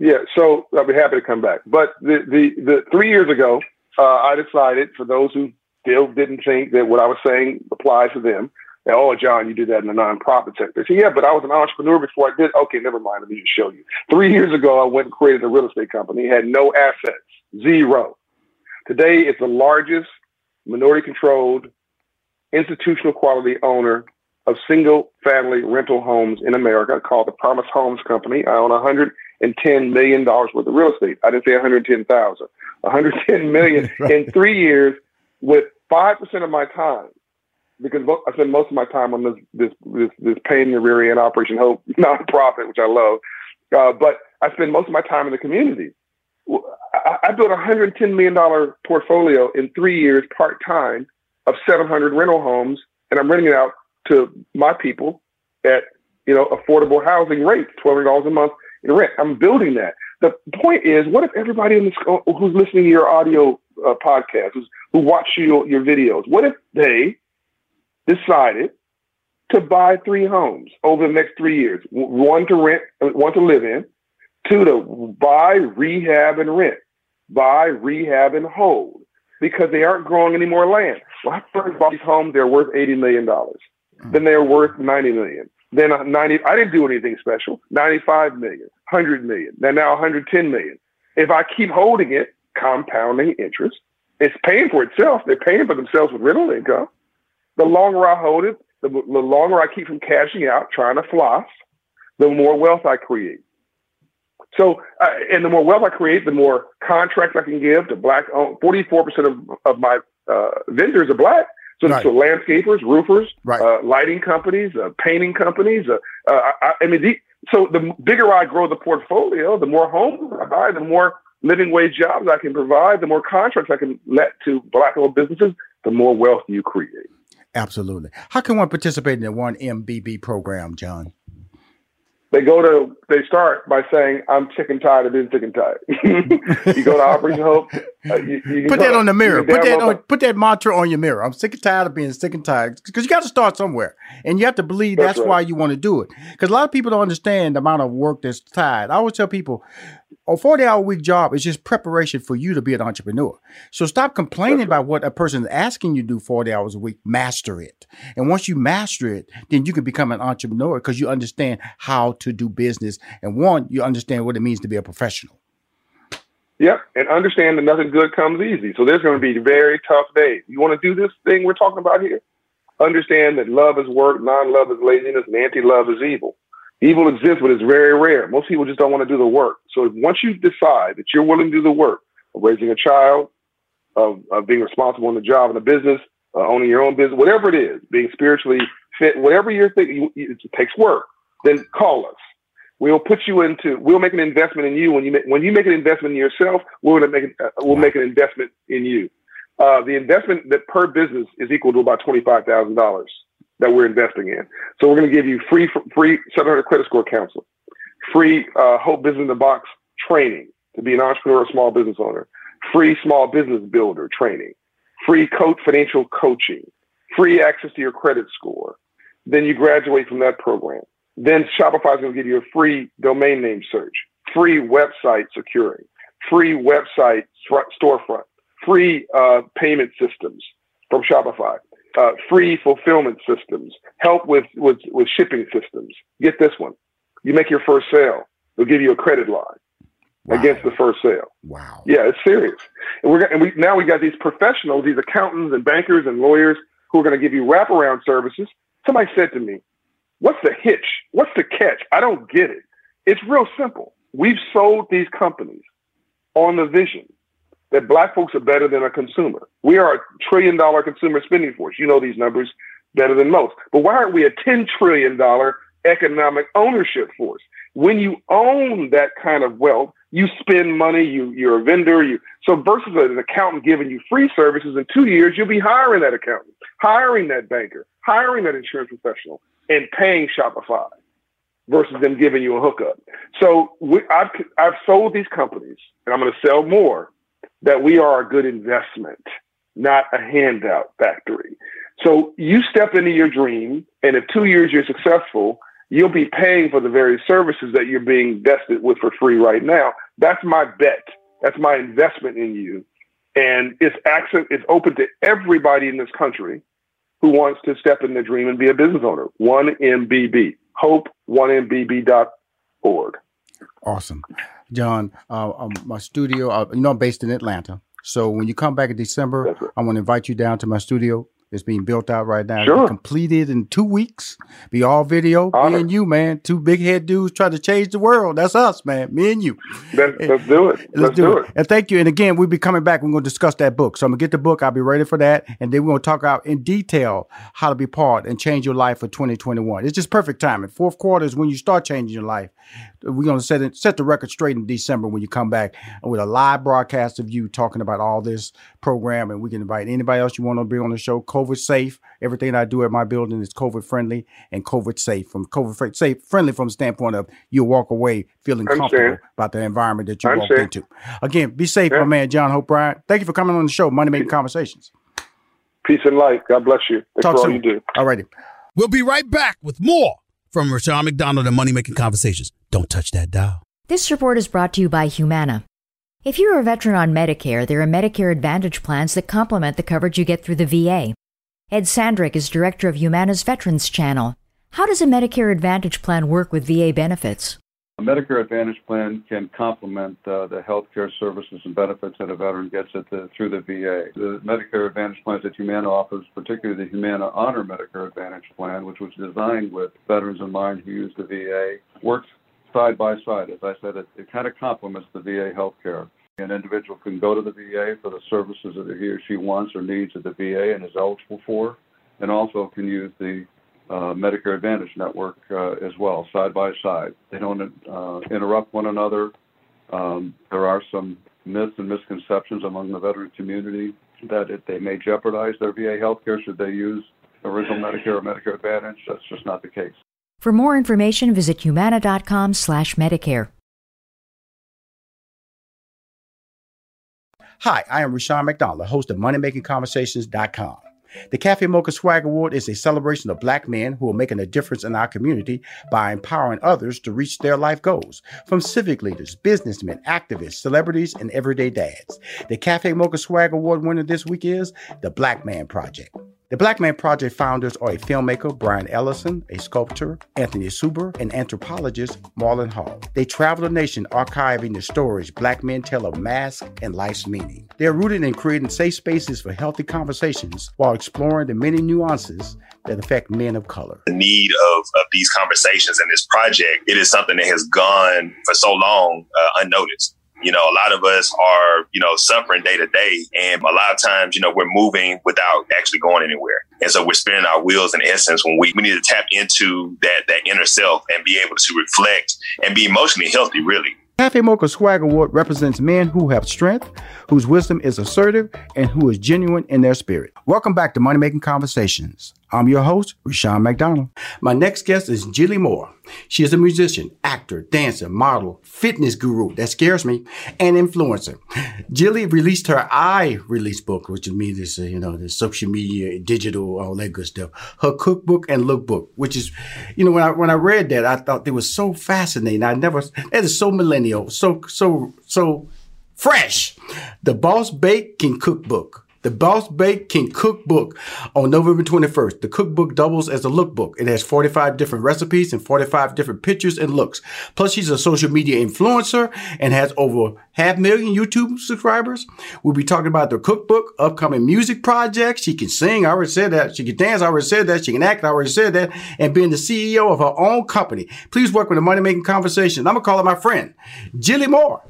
Yeah, so I'll be happy to come back. But the the, the three years ago, uh, I decided for those who still didn't think that what I was saying applies to them. Oh, John, you did that in the nonprofit sector. So yeah, but I was an entrepreneur before I did. Okay, never mind. Let me just show you. Three years ago, I went and created a real estate company. Had no assets, zero. Today, it's the largest minority-controlled institutional quality owner of single family rental homes in America called the Promise Homes Company. I own 110 million dollars worth of real estate. I didn't say 110,000. 110 million right. in three years with five percent of my time, because I spend most of my time on this this this, this pain in the rear end Operation Hope nonprofit, which I love. Uh, but I spend most of my time in the community. I, I built a 110 million dollar portfolio in three years part time of 700 rental homes, and I'm renting it out to my people at you know affordable housing rates, $1,200 a month in rent. I'm building that. The point is, what if everybody in this who's listening to your audio uh, podcast, who's, who watch your, your videos, what if they decided to buy three homes over the next three years? One to rent, uh, one to live in, two to buy, rehab, and rent, buy, rehab, and hold because they aren't growing any more land. Well, I first bought these homes, they're worth $80 million. Mm-hmm. Then they're worth 90 million. Then 90, I didn't do anything special. 95 million, 100 million, then now 110 million. If I keep holding it, compounding interest, it's paying for itself. They're paying for themselves with rental income. The longer I hold it, the, the longer I keep from cashing out, trying to floss, the more wealth I create. So, uh, and the more wealth I create, the more contracts I can give to black. Forty-four percent of of my uh, vendors are black. So, right. so landscapers, roofers, right. uh, lighting companies, uh, painting companies. Uh, uh, I, I, mean, the, so the bigger I grow the portfolio, the more homes I buy, the more living wage jobs I can provide, the more contracts I can let to black-owned businesses, the more wealth you create. Absolutely. How can one participate in the one MBB program, John? They go to they start by saying i'm sick and tired of being sick and tired you go to operation hope uh, you, you put that on the mirror. put that on, put that mantra on your mirror. I'm sick and tired of being sick and tired because you got to start somewhere and you have to believe that's, that's right. why you want to do it. Because a lot of people don't understand the amount of work that's tied. I always tell people a 40 hour week job is just preparation for you to be an entrepreneur. So stop complaining about what a person is asking you to do 40 hours a week. Master it. And once you master it, then you can become an entrepreneur because you understand how to do business. And one, you understand what it means to be a professional. Yep. And understand that nothing good comes easy. So there's going to be very tough days. You want to do this thing we're talking about here? Understand that love is work, non love is laziness, and anti love is evil. Evil exists, but it's very rare. Most people just don't want to do the work. So once you decide that you're willing to do the work of raising a child, of, of being responsible in the job and the business, uh, owning your own business, whatever it is, being spiritually fit, whatever you're thinking, it takes work. Then call us. We'll put you into. We'll make an investment in you when you make, when you make an investment in yourself. We're to make uh, we'll make an investment in you. Uh, the investment that per business is equal to about twenty five thousand dollars that we're investing in. So we're going to give you free free 700 credit score counseling, free uh, Hope Business in the Box training to be an entrepreneur or small business owner, free small business builder training, free coach financial coaching, free access to your credit score. Then you graduate from that program. Then Shopify is going to give you a free domain name search, free website securing, free website storefront, free uh, payment systems from Shopify uh, free fulfillment systems, help with, with, with shipping systems. Get this one. You make your first sale, they'll give you a credit line wow. against the first sale. Wow. Yeah, it's serious. And we're and we now we got these professionals, these accountants and bankers and lawyers who are going to give you wraparound services. Somebody said to me, "What's the hitch? What's the catch? I don't get it." It's real simple. We've sold these companies on the vision that black folks are better than a consumer. We are a trillion dollar consumer spending force. You know these numbers better than most. But why aren't we a $10 trillion economic ownership force? When you own that kind of wealth, you spend money, you, you're a vendor. You, so versus an accountant giving you free services, in two years, you'll be hiring that accountant, hiring that banker, hiring that insurance professional, and paying Shopify versus them giving you a hookup. So we, I've, I've sold these companies, and I'm going to sell more that we are a good investment, not a handout factory. So you step into your dream, and if two years you're successful, you'll be paying for the very services that you're being vested with for free right now. That's my bet. That's my investment in you. And it's access, it's open to everybody in this country who wants to step in the dream and be a business owner. 1MBB. Hope 1MBB.org. Awesome. John, uh, um, my studio, uh, you know, I'm based in Atlanta. So when you come back in December, right. I want to invite you down to my studio. It's being built out right now. Sure. Completed in two weeks. Be all video. Honor. Me and you, man. Two big head dudes trying to change the world. That's us, man. Me and you. Let's, let's do it. Let's, let's do, do it. it. And thank you. And again, we'll be coming back. We're going to discuss that book. So I'm going to get the book. I'll be ready for that. And then we're going to talk out in detail how to be part and change your life for 2021. It's just perfect timing. Fourth quarter is when you start changing your life. We're going to set it, set the record straight in December when you come back with a live broadcast of you talking about all this program. And we can invite anybody else you want to be on the show. COVID safe. Everything I do at my building is COVID friendly and COVID safe. From COVID safe, friendly from the standpoint of you'll walk away feeling I'm comfortable about the environment that you walk into. Again, be safe, yeah. my man, John Hope Bryant. Thank you for coming on the show, Money Making Conversations. Peace and light. God bless you. Thanks Talk for soon. all you do. All righty. We'll be right back with more from Rushion McDonald and Money Making Conversations. Don't touch that dial. This report is brought to you by Humana. If you're a veteran on Medicare, there are Medicare Advantage plans that complement the coverage you get through the VA. Ed Sandrick is director of Humana's Veterans Channel. How does a Medicare Advantage plan work with VA benefits? A Medicare Advantage plan can complement uh, the health care services and benefits that a veteran gets the, through the VA. The Medicare Advantage plans that Humana offers, particularly the Humana Honor Medicare Advantage plan, which was designed with veterans in mind who use the VA, works side by side. As I said, it, it kind of complements the VA health care. An individual can go to the VA for the services that he or she wants or needs at the VA and is eligible for, and also can use the uh, Medicare Advantage network uh, as well, side by side. They don't uh, interrupt one another. Um, there are some myths and misconceptions among the veteran community that it, they may jeopardize their VA health care should they use original Medicare or Medicare Advantage. That's just not the case. For more information, visit humana.com slash Medicare. Hi, I am Rushion McDonald, host of MoneyMakingConversations.com. The Cafe Mocha Swag Award is a celebration of black men who are making a difference in our community by empowering others to reach their life goals. From civic leaders, businessmen, activists, celebrities, and everyday dads. The Cafe Mocha Swag Award winner this week is the Black Man Project. The Black Man Project founders are a filmmaker, Brian Ellison, a sculptor, Anthony Suber, and anthropologist, Marlon Hall. They travel the nation archiving the stories Black men tell of mask and life's meaning. They're rooted in creating safe spaces for healthy conversations while exploring the many nuances that affect men of color. The need of, of these conversations and this project, it is something that has gone for so long uh, unnoticed. You know, a lot of us are, you know, suffering day to day. And a lot of times, you know, we're moving without actually going anywhere. And so we're spinning our wheels in essence when we, we need to tap into that, that inner self and be able to reflect and be emotionally healthy, really. Cafe Mocha Swag Award represents men who have strength, whose wisdom is assertive, and who is genuine in their spirit. Welcome back to Money Making Conversations. I'm your host, Rushion McDonald. My next guest is Jillyan Moor. She is a musician, actor, dancer, model, fitness guru, that scares me, and influencer. Jilly released her I release book, which means this, uh, you know, the social media, digital, all that good stuff. Her cookbook and lookbook, which is, you know, when I when I read that, I thought it was so fascinating. I never that is so millennial, so so so fresh. The Boss Babe Can Cookbook the Boss Babe Can Cookbook on November 21st. The cookbook doubles as a lookbook. It has 45 different recipes and 45 different pictures and looks. Plus, she's a social media influencer and has over half million YouTube subscribers. We'll be talking about the cookbook, upcoming music projects. She can sing. I already said that. She can dance. I already said that. She can act. I already said that. And being the CEO of her own company. Please work with the Money Making Conversation. I'm going to call her my friend, Jillyan Moor.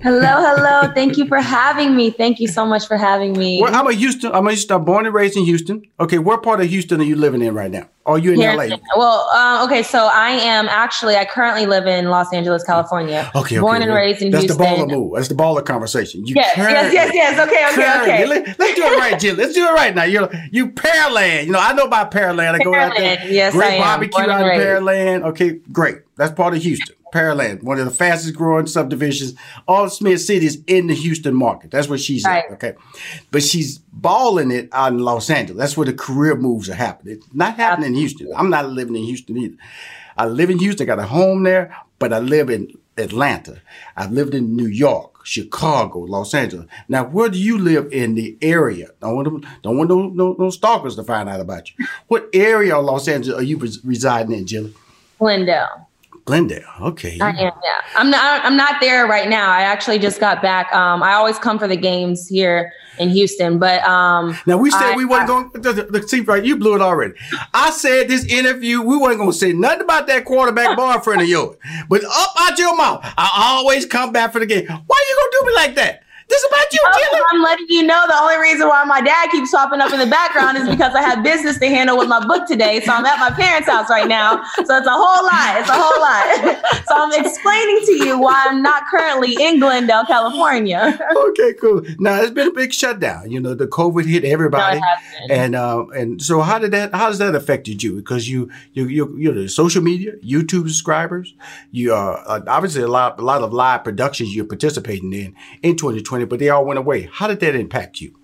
Hello, hello. Thank you for having me. Thank you so much for having me. Well, I'm a Houston. I'm a Houston. Born and raised in Houston. Okay, what part of Houston are you living in right now? Are you in Here, LA? Well, um, okay, so I am actually. I currently live in Los Angeles, California. Okay, okay. Born and raised in That's Houston. That's the baller move. That's the baller conversation. You Yes, yes, yes, yes. Okay, okay, okay. Let, us do it right, Jill. Let's do it right now. You're you Pearland. You know, I know about Pearland. I go out there. Yes, Great I am. barbecue out in. Pearland. Okay, great. That's part of Houston. Pearland, one of the fastest growing subdivisions, all Smith cities in the Houston market. That's where she's Right. at. Okay. But she's balling it out in Los Angeles. That's where the career moves are happening. It's not happening in Houston. I'm not living in Houston either. I live in Houston, I got a home there, but I live in Atlanta. I've lived in New York, Chicago, Los Angeles. Now, where do you live in the area? Don't want, don't want no, no, no stalkers to find out about you. What area of Los Angeles are you res- residing in, Jilly? Glendale. Glendale. Okay. I am. Yeah, I'm not. I'm not there right now. I actually just got back. Um, I always come for the games here in Houston, but um, Now we said I- we wasn't going to see right. You blew it already. I said this interview we weren't going to say nothing about that quarterback boyfriend of yours, but up out your mouth, I always come back for the game. Why you going to do me like that? This is about you, Oh, I'm letting you know the only reason why my dad keeps popping up in the background is because I have business to handle with my book today. So I'm at my parents' house right now. So it's a whole lot. It's a whole lot. so I'm explaining to you why I'm not currently in Glendale, California. okay, cool. Now it's been a big shutdown. You know, the COVID hit everybody, No, and um, and so how did that? How does that affected you? Because you you you you know social media, YouTube subscribers, you are uh, obviously a lot a lot of live productions you're participating in in 2020, but they all went away. How did that impact you?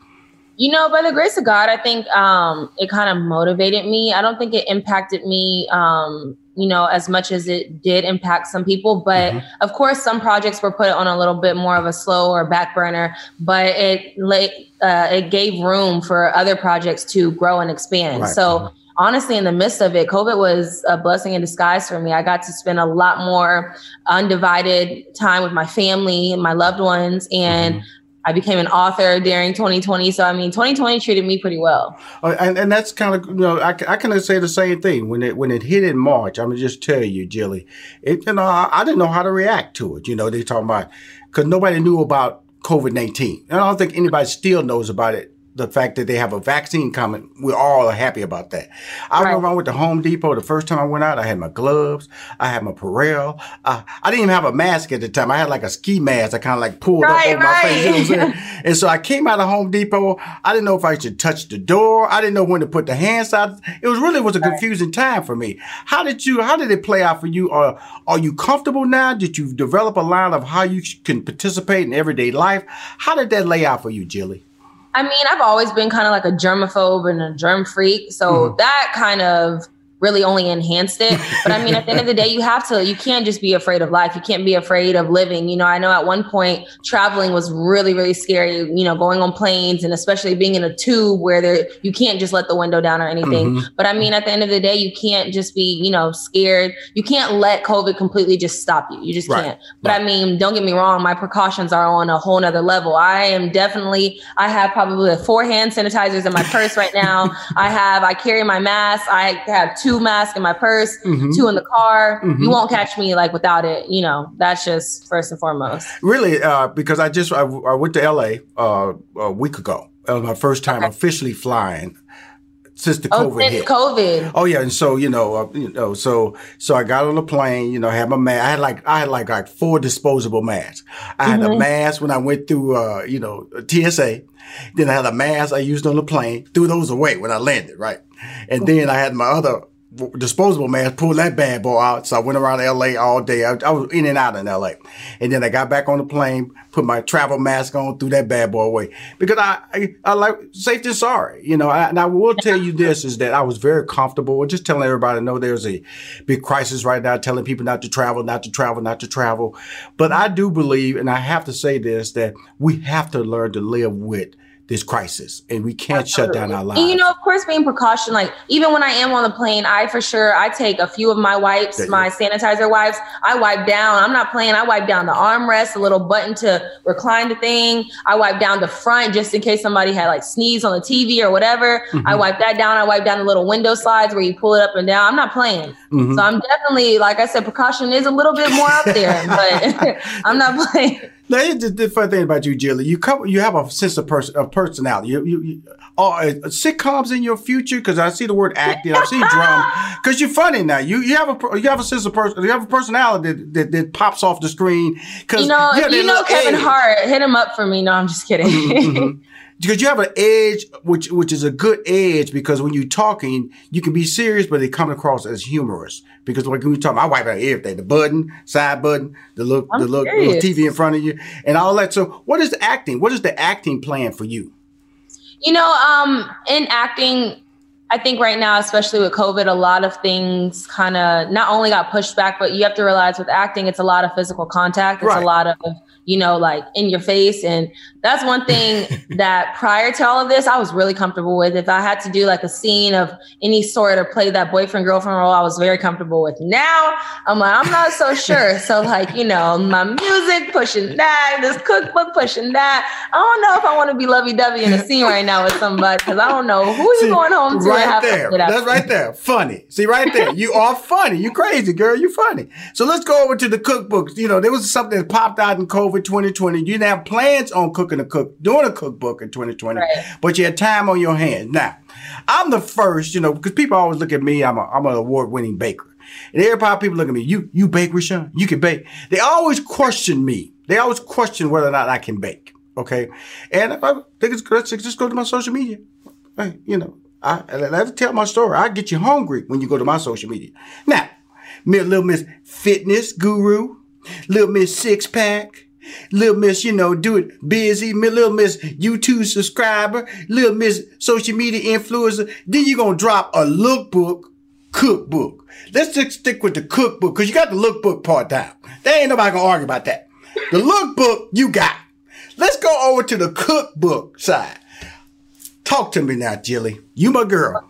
You know, by the grace of God, I think um, it kind of motivated me. I don't think it impacted me, um, you know, as much as it did impact some people. But of course, some projects were put on a little bit more of a slow or back burner. But it uh, it gave room for other projects to grow and expand. Right. So honestly, in the midst of it, COVID was a blessing in disguise for me. I got to spend a lot more undivided time with my family and my loved ones, and I became an author during 2020. So I mean, 2020 treated me pretty well. Uh, and, and that's kind of you know I, I can say the same thing when it when it hit in March. I'm gonna just tell you, Jilly, it you know I, I didn't know how to react to it. You know they talking about because nobody knew about COVID nineteen, and I don't think anybody still knows about it. The fact that they have a vaccine coming, we're all happy about that. I went around with the Home Depot the first time I went out. I had my gloves, I had my Purell. Uh, I didn't even have a mask at the time. I had like a ski mask. I kind of like pulled Right, up over my face. You know And so I came out of Home Depot. I didn't know if I should touch the door. I didn't know when to put the hands out. It was really was a confusing time for me. How did you? How did it play out for you? Are Are you comfortable now? Did you develop a line of how you can participate in everyday life? How did that lay out for you, Jilly? I mean, I've always been kind of like a germaphobe and a germ freak. So Mhm. that kind of really only enhanced it. But I mean, at the end of the day, you have to, you can't just be afraid of life. You can't be afraid of living. You know, I know at one point traveling was really, really scary, you know, going on planes and especially being in a tube where there, you can't just let the window down or anything. Mhm. But I mean, at the end of the day, you can't just be, you know, scared. You can't let COVID completely just stop you. You just Right. can't. But I mean, don't get me wrong, my precautions are on a whole nother level. I am definitely, I have probably four hand sanitizers in my purse right now. I have, I carry my mask. I have two masks in my purse, Mhm. two in the car. Mhm. You won't catch me like without it. You know, that's just first and foremost. Really, uh, because I just I, I went to LA uh, a week ago. That was my first time officially flying since the Oh, COVID since hit. COVID. Oh yeah, and so you know, uh, you know, so so I got on the plane. You know, had my mask. I had like I had like like four disposable masks. I had a Mhm. mask when I went through, uh, you know, TSA. Then I had a mask I used on the plane. Threw those away when I landed, right? And then I had my other disposable mask. Pulled that bad boy out. So I went around LA all day. I, I was in and out in LA. And then I got back on the plane, put my travel mask on, threw that bad boy away because I I, I like safety. Sorry, you know. I, and I will tell you this is that I was very comfortable. Just telling everybody, know there's a big crisis right now, telling people not to travel, not to travel, not to travel. But I do believe, and I have to say this, that we have to learn to live with this crisis, and we can't shut down our lives. And you know, of course, being precaution, like even when I am on the plane, I for sure I take a few of my wipes, my sanitizer wipes. I wipe down. I'm not playing. I wipe down the armrest, the little button to recline the thing. I wipe down the front just in case somebody had like sneezed on the TV or whatever. Mhm. I wipe that down. I wipe down the little window slides where you pull it up and down. I'm not playing. Mhm. So I'm definitely, like I said, precaution is a little bit more up there, but I'm not playing. Now, the, the funny thing about you, Jilly. You come, you have a sense of person of personality. You, you, you are uh, sitcoms in your future because I see the word acting. I see drama because you're funny now. You you have a you have a sense of person. You have a personality that, that, that pops off the screen. Because You know, you know Kevin Hart, hit him up for me. No, I'm just kidding. Mhm. Because you have an edge, which which is a good edge, because when you're talking, you can be serious, but it comes across as humorous. Because like when you talk, I wipe out everything, the button, side button, the look, I'm the look, little. TV in front of you, and all that. So, what is the acting? What is the acting plan for you? You know, um, in acting, I think right now, especially with COVID, a lot of things kind of not only got pushed back, but you have to realize with acting, it's a lot of physical contact. It's Right. a lot of, you know, like in your face. And that's one thing that prior to all of this, I was really comfortable with. If I had to do like a scene of any sort or play that boyfriend girlfriend role, I was very comfortable with. Now I'm like, I'm not so sure. So, like, you know, my music pushing that, this cookbook pushing that. I don't know if I want to be lovey dovey in a scene right now with somebody because I don't know who you going home to. Right have to there. get That's right there. Funny. See, right there. You are funny. You crazy, girl. You funny. So let's go over to the cookbooks. You know, there was something that popped out in COVID 2020. You didn't have plans on cooking a cook, doing a cookbook in 2020, but you had time on your hands. Now, I'm the first, you know, because people always look at me. I'm a, I'm an award winning baker. And every everybody, people look at me. You, you bake, Rushion? You can bake. They always question me. They always question whether or not I can bake. Okay. And if I think it's good, just go to my social media. Hey, you know, I, I let me tell my story. I get you hungry when you go to my social media. Now, me- little Miss Fitness Guru, little Miss Six Pack, little Miss, you know, do it busy, little Miss YouTube subscriber, little Miss social media influencer. Then you're gonna drop a lookbook, cookbook. Let's just stick with the cookbook because you got the lookbook part down. There ain't nobody gonna argue about that. The lookbook you got. Let's go over to the cookbook side. Talk to me now, Jilly. You my girl.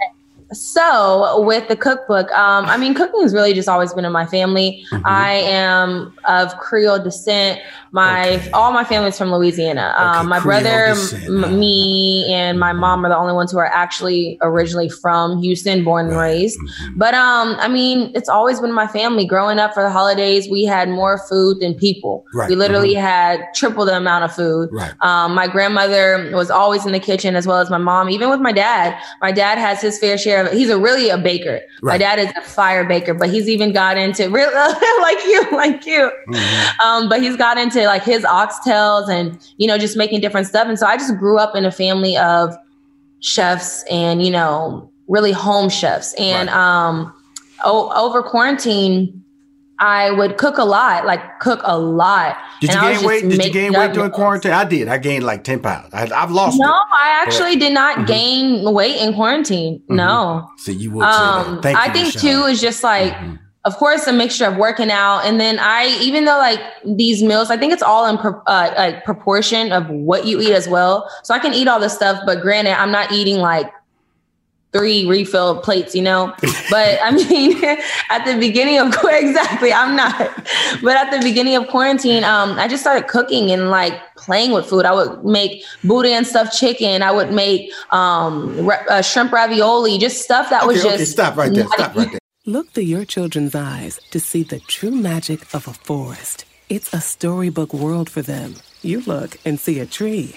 So with the cookbook, um, I mean, cooking has really just always been in my family. Mm-hmm. I am of Creole descent. My all my family's from Louisiana. Um, my Creole brother, m- me, and my mom are the only ones who are actually originally from Houston, born and raised. Mm-hmm. But um, I mean, it's always been my family. Growing up for the holidays, we had more food than people. Right. We literally Mhm. had triple the amount of food. Right. Um, my grandmother was always in the kitchen as well as my mom. Even with my dad, my dad has his fair share He's a really a baker. My dad is a fire baker, but he's even got into really like you, like you. Um, but he's got into like his oxtails and you know just making different stuff. And so I just grew up in a family of chefs and you know really home chefs. And um, o- over quarantine, I would cook a lot, like cook a lot. Did you gain weight? Did you gain weight during quarantine? I did. I gained like 10 pounds. I, have lost No, it. I actually did not mm-hmm. gain weight in quarantine. Mm-hmm. No. So you would um, I you, think Michelle. too is just like Mm-hmm. of course a mixture of working out and then I even though like these meals I think it's all in pro- uh, like proportion of what you eat as well. So I can eat all this stuff but granted I'm not eating like three refill plates, you know. But I mean, at the beginning of exactly, I'm not. But at the beginning of quarantine, um, I just started cooking and like playing with food. I would make boudin stuffed chicken. I would make um, ra- uh, shrimp ravioli, just stuff that was Okay, just okay, stop right there. Stop right there. Look through your children's eyes to see the true magic of a forest. It's a storybook world for them. You look and see a tree.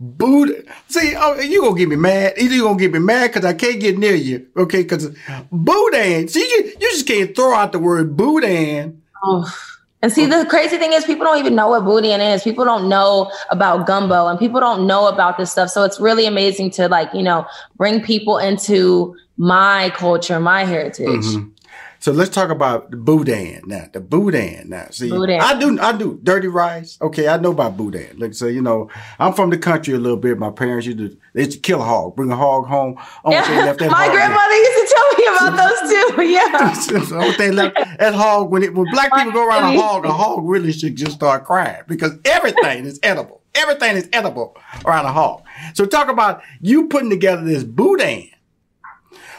Boudin. See, oh, you gonna get me mad. Either you gonna get me mad because I can't get near you, okay? Because boudin. See, you, you just can't throw out the word boudin. Oh. And see, the crazy thing is, people don't even know what boudin is. People don't know about gumbo, and people don't know about this stuff. So it's really amazing to like, you know, bring people into my culture, my heritage. Mhm. So let's talk about the boudin now. The boudin now. See, Boudin. I do, I do dirty rice. Okay, I know about boudin. Like, so you know, I'm from the country a little bit. My parents used to, they used to kill a hog, bring a hog home. Only thing left that my grandmother used to tell me about those too. Yeah. only thing left that hog when it when black people go around a hog, a hog really should just start crying because everything is edible. Everything is edible around a hog. So talk about you putting together this boudin.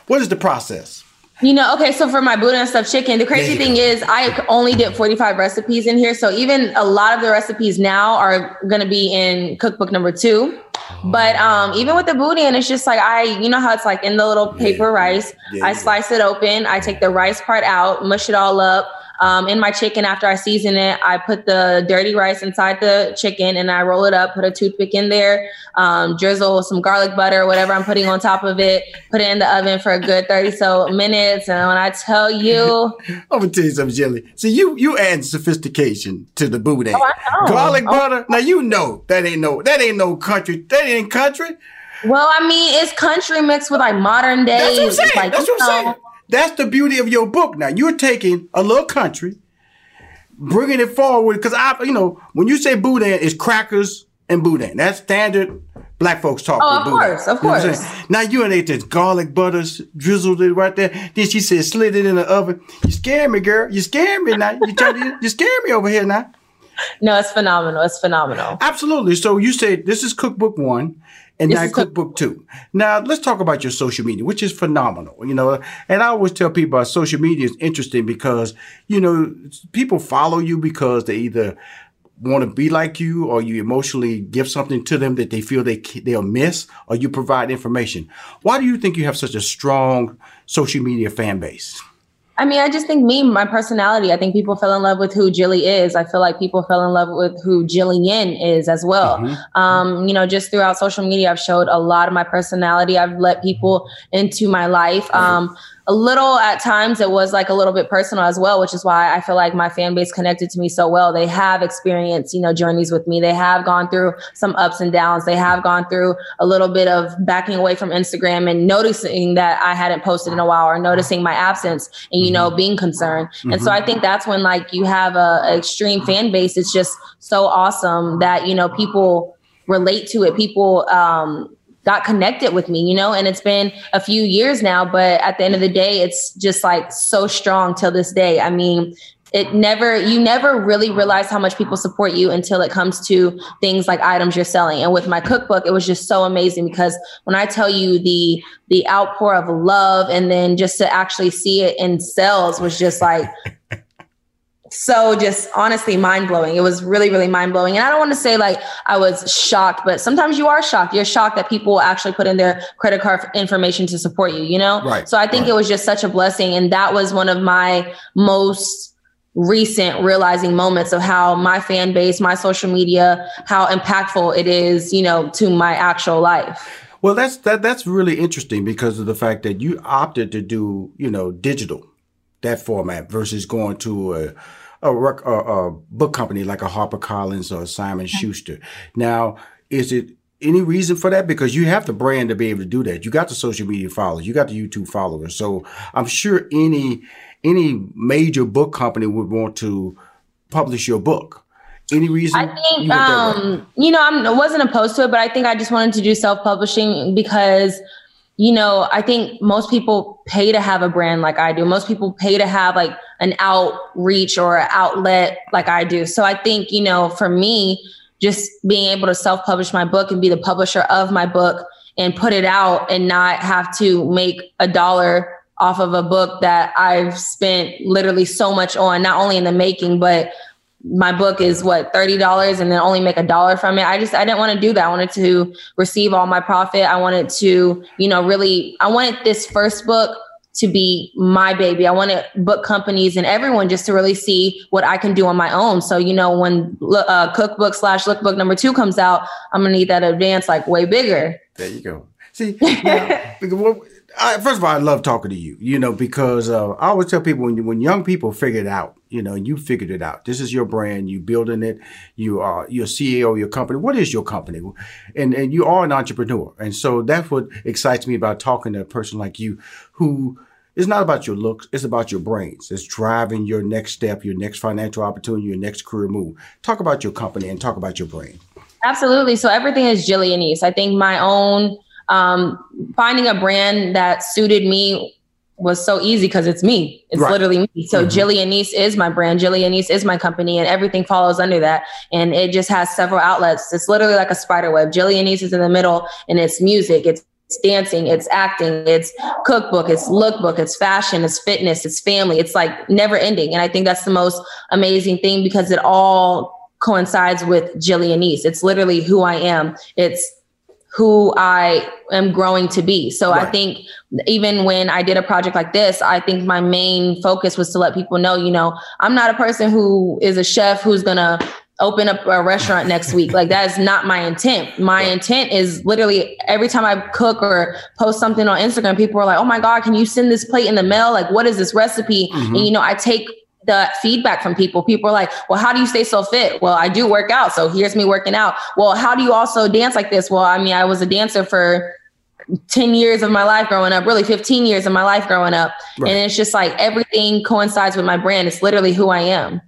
What is the process? You know, okay, so for my boudin stuffed chicken, the crazy thing is I only did 45 recipes in here. So even a lot of the recipes now are gonna be in cookbook number two. But um, even with the boudin, it's just like I, you know how it's like in the little paper rice. Yeah, I yeah. slice it open, I take the rice part out, mush it all up. Um, in my chicken, after I season it, I put the dirty rice inside the chicken and I roll it up, put a toothpick in there, um, drizzle some garlic butter, whatever I'm putting on top of it, put it in the oven for a good 30 so minutes. And when I tell you, I'm gonna tell you something, Jilly. See, you you add sophistication to the boudin. Oh, I know. Garlic Oh. butter. Now you know that ain't no that ain't no country. That ain't country. well, I mean, it's country mixed with like modern day. That's what I'm saying. Like, That's what I'm know, saying. That's the beauty of your book. Now you're taking a little country, bringing it forward. Because I, you know, when you say boudin, it's crackers and boudin. That's standard black folks talk. Oh, of course, of You know course. Now you and ate this garlic butter, drizzled it right there. Then she said, slid it in the oven. You scare me, girl. You scare me now. You trying to, you scare me over here now. No, it's phenomenal. It's phenomenal. Absolutely. So you said this is cookbook one and This now is cook- cookbook two. Now let's talk about your social media, which is phenomenal. You know, and I always tell people about social media is interesting because, you know, people follow you because they either want to be like you or you emotionally give something to them that they feel they they'll miss or you provide information. Why do you think you have such a strong social media fan base? I mean, I just think me, my personality, I think people fell in love with who Jilly is. I feel like people fell in love with who Jillyan is as well. Um, you know, just throughout social media, I've showed a lot of my personality. I've let people into my life. Um, a little at times it was like a little bit personal as well, which is why I feel like my fan base connected to me so well. They have experienced, you know, journeys with me. They have gone through some ups and downs. They have gone through a little bit of backing away from Instagram and noticing that I hadn't posted in a while or noticing my absence and, you know, mm-hmm. being concerned. Mm-hmm. And so mm-hmm. I think that's when like you have a, a extreme fan base. It's just so awesome that, you know, people relate to it. People, um, got connected with me, you know, and it's been a few years now, but at the end of the day, it's just like so strong till this day. I mean, it never you never really realize how much people support you until it comes to things like items you're selling and with my cookbook it was just so amazing because when i tell you the the outpour of love and then just to actually see it in sales was just like so just honestly mind blowing. It was really, really mind blowing. And I don't want to say like I was shocked, but sometimes you are shocked. You're shocked that people actually put in their credit card information to support you, you know? Right. So I think right. it was just such a blessing. And that was one of my most recent realizing moments of how my fan base, my social media, how impactful it is, you know, to my actual life. Well, that's that that's really interesting because of the fact that you opted to do, you know, digital that format versus going to a a, a, a book company like a HarperCollins or Simon Schuster. Now, is it any reason for that? Because you have the brand to be able to do that. You got the social media followers, you got the YouTube followers. So I'm sure any any major book company would want to publish your book. Any reason? I think, you, um, you know, I'm, I wasn't opposed to it, but I think I just wanted to do self publishing because you know, I think most people pay to have a brand like I do. Most people pay to have like an outreach or an outlet like I do. So I think, you know, for me, just being able to self publish my book and be the publisher of my book and put it out and not have to make a dollar off of a book that I've spent literally so much on, not only in the making, but my book is what $30 and then only make a dollar from it. I just I didn't want to do that. I wanted to receive all my profit. I wanted to, you know, really I wanted this first book to be my baby. I wanted book companies and everyone just to really see what I can do on my own. So, you know, when uh, cookbook slash lookbook number two comes out, I'm gonna need that advance like way bigger. There you go. See, now, first of all, I love talking to you, you know, because uh, I always tell people when when young people figure it out, you know, you figured it out. This is your brand. You building it. You are you're CEO of your company. What is your company? And and you are an entrepreneur. And so that's what excites me about talking to a person like you, who is not about your looks. It's about your brains. It's driving your next step, your next financial opportunity, your next career move. Talk about your company and talk about your brain. Absolutely. So everything is Jillianese. I think my own um, finding a brand that suited me was so easy because it's me. It's right. literally me. So mm-hmm. Jillianese is my brand. Jillianese is my company and everything follows under that. And it just has several outlets. It's literally like a spider web. Jillianese is in the middle and it's music. It's it's dancing, it's acting, it's cookbook, it's lookbook, it's fashion, it's fitness, it's family. It's like never ending. And I think that's the most amazing thing because it all coincides with Jillianese. It's literally who I am. It's who I am growing to be. So right. I think even when I did a project like this, I think my main focus was to let people know, you know, I'm not a person who is a chef who's going to open up a restaurant next week. Like that is not my intent. My intent is literally every time I cook or post something on Instagram, people are like, "Oh my god, can you send this plate in the mail? Like what is this recipe?" Mm-hmm. And you know, I take the feedback from people. People are like, well, how do you stay so fit? Well, I do work out. So here's me working out. Well, how do you also dance like this? Well, I mean, I was a dancer for 10 years of my life growing up, really 15 years of my life growing up. Right. And it's just like everything coincides with my brand. It's literally who I am.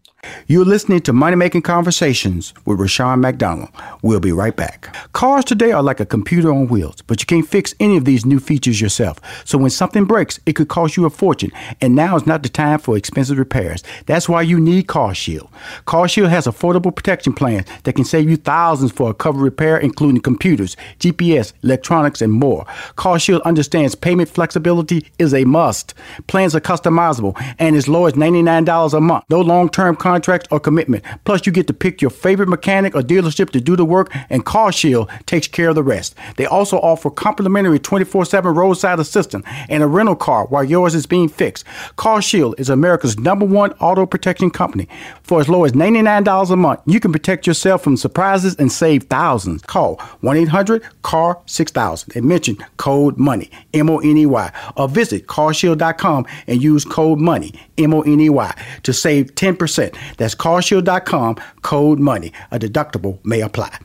You're listening to Money Making Conversations with Rushion McDonald. We'll be right back. Cars today are like a computer on wheels, but you can't fix any of these new features yourself. So when something breaks, it could cost you a fortune, and now is not the time for expensive repairs. That's why you need CarShield. CarShield has affordable protection plans that can save you thousands for a covered repair, including computers, GPS, electronics, and more. CarShield understands payment flexibility is a must. Plans are customizable and as low as $99 a month. No long-term contracts or commitment. Plus, you get to pick your favorite mechanic or dealership to do the work, and CarShield takes care of the rest. They also offer complimentary 24 7 roadside assistance and a rental car while yours is being fixed. CarShield is America's number one auto protection company. For as low as $99 a month, you can protect yourself from surprises and save thousands. Call 1 800 CAR 6000 and mention code MONEY, M O N E Y, or visit carshield.com and use code MONEY, M O N E Y, to save 10%. That's carshield.com, code MONEY. A deductible may apply.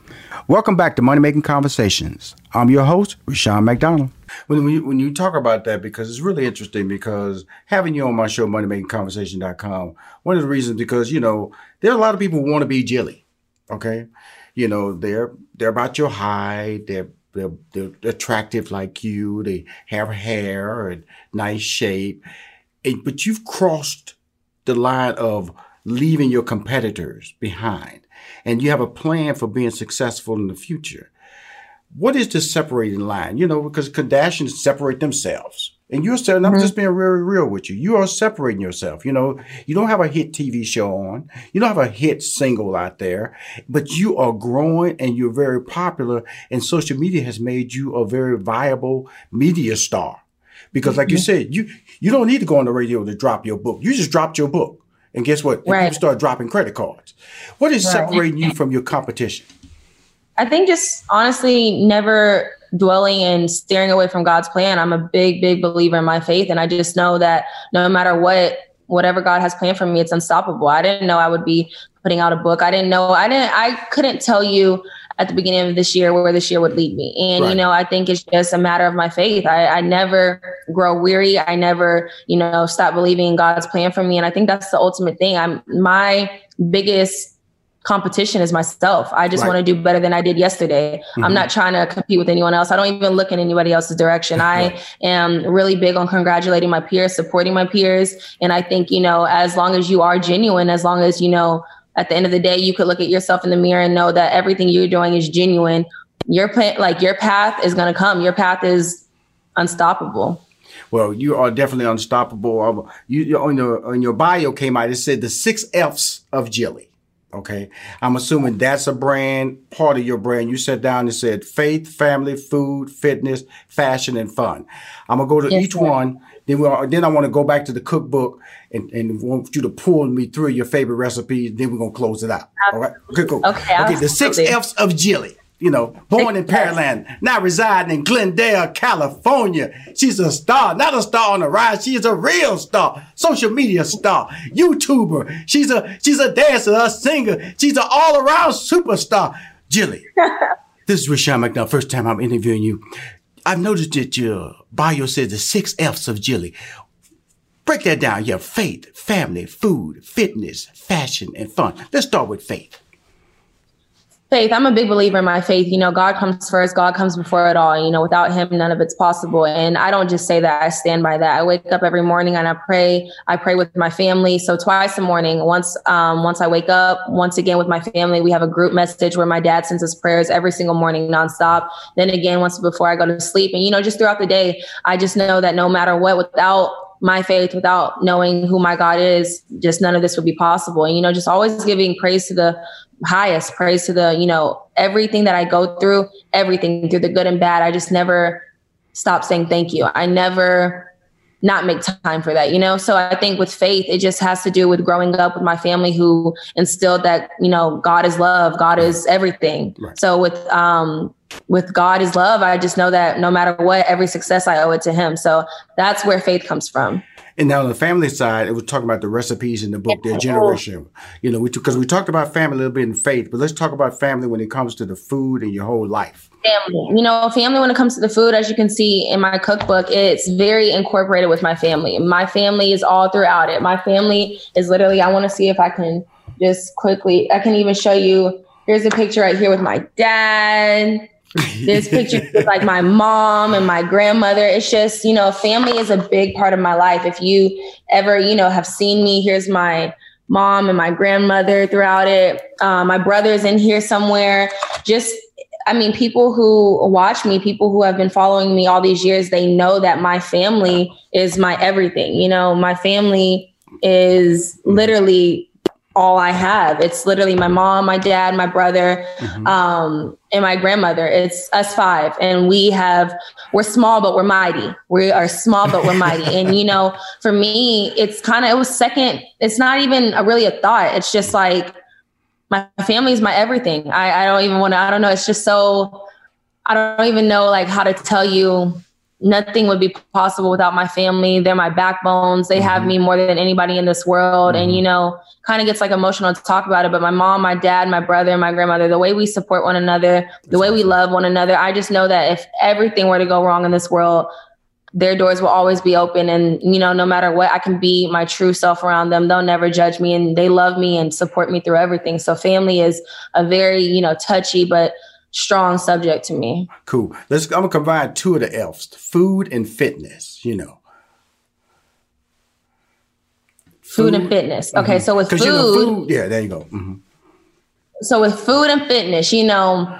Welcome back to Money Making Conversations. I'm your host, Rushion McDonald. When, when, you, when you talk about that, because it's really interesting, because having you on my show, moneymakingconversation.com, one of the reasons, because, you know, there are a lot of people who want to be Jilly, okay? You know, they're they're about your height, they're they're, they're attractive like you, they have hair and nice shape, and, but you've crossed the line of leaving your competitors behind and you have a plan for being successful in the future. What is the separating line? You know, because Kardashians separate themselves. And you're saying, I'm mm-hmm. just being very real with you. You are separating yourself. You know, you don't have a hit TV show on. You don't have a hit single out there, but you are growing and you're very popular. And social media has made you a very viable media star. Because like mm-hmm. you said, you, you don't need to go on the radio to drop your book. You just dropped your book. And guess what? Right. People start dropping credit cards. What is right. separating you from your competition? I think just honestly never dwelling and steering away from God's plan. I'm a big, big believer in my faith. And I just know that no matter what, whatever God has planned for me, it's unstoppable. I didn't know I would be putting out a book. I didn't know, I didn't, I couldn't tell you at the beginning of this year where this year would lead me. And, right. you know, I think it's just a matter of my faith. I, I never grow weary. I never, you know, stop believing in God's plan for me. And I think that's the ultimate thing. I'm my biggest competition is myself. I just right. want to do better than I did yesterday. Mm-hmm. I'm not trying to compete with anyone else. I don't even look in anybody else's direction. I am really big on congratulating my peers, supporting my peers. And I think, you know, as long as you are genuine, as long as, you know, at the end of the day, you could look at yourself in the mirror and know that everything you're doing is genuine. Your plan, like your path is going to come. Your path is unstoppable. Well, you are definitely unstoppable. Um, you on your on your bio came out. It said the six F's of Jilly. Okay, I'm assuming that's a brand, part of your brand. You sat down and said faith, family, food, fitness, fashion, and fun. I'm gonna go to yes, each sir. one. Then we then I want to go back to the cookbook and, and want you to pull me through your favorite recipes. Then we're gonna close it out. All right. Okay. Cool. Okay. Okay. The six F's of Jilly. You know, born in Pearland, now residing in Glendale, California. She's a star, not a star on the rise. She is a real star, social media star, YouTuber. She's a she's a dancer, a singer. She's an all around superstar. Jilly, this is Rushion McDonald. First time I'm interviewing you. I've noticed that your bio says the six F's of Jilly. Break that down. You have faith, family, food, fitness, fashion, and fun. Let's start with faith. Faith. I'm a big believer in my faith. You know, God comes first. God comes before it all. You know, without Him, none of it's possible. And I don't just say that. I stand by that. I wake up every morning and I pray. I pray with my family. So twice a morning. Once, um, once I wake up. Once again with my family. We have a group message where my dad sends us prayers every single morning, nonstop. Then again, once before I go to sleep. And you know, just throughout the day, I just know that no matter what, without my faith without knowing who my God is, just none of this would be possible. And, you know, just always giving praise to the highest praise to the, you know, everything that I go through, everything through the good and bad. I just never stop saying thank you. I never not make time for that, you know? So I think with faith, it just has to do with growing up with my family who instilled that, you know, God is love, God is everything. Right. So with um with God is love, I just know that no matter what, every success I owe it to him. So that's where faith comes from. And now on the family side, it was talking about the recipes in the book, their generation. You know, because we, we, talked about family a little bit in faith, but let's talk about family when it comes to the food and your whole life. Family, you know, family when it comes to the food, as you can see in my cookbook, it's very incorporated with my family. My family is all throughout it. My family is literally. I want to see if I can just quickly. I can even show you. Here's a picture right here with my dad there's pictures with like my mom and my grandmother. It's just, you know, family is a big part of my life. If you ever, you know, have seen me, here's my mom and my grandmother throughout it. Uh, my brother's in here somewhere. Just, I mean, people who watch me, people who have been following me all these years, they know that my family is my everything. You know, my family is literally all I have. It's literally my mom, my dad, my brother, mm-hmm. um, and my grandmother. It's us five. And we have, we're small, but we're mighty. We are small, but we're mighty. And, you know, for me, it's kind of, it was second, it's not even a, really a thought. It's just like, my family is my everything. I, I don't even want to, I don't know. It's just so, I don't even know like how to tell you nothing would be possible without my family. They're my backbones. They mm-hmm. have me more than anybody in this world. Mm-hmm. And, you know, kind of gets like emotional to talk about it. But my mom, my dad, my brother, my grandmother, the way we support one another, the way we love one another, I just know that if everything were to go wrong in this world, their doors will always be open. And, you know, no matter what, I can be my true self around them. They'll never judge me and they love me and support me through everything. So family is a very, you know, touchy, but strong subject to me. Cool. Let's. I'm gonna combine two of the F's: food and fitness. You know. Food, food and fitness. Okay, mm-hmm. so with food, you know, food, yeah, there you go. Mm-hmm. So with food and fitness, you know,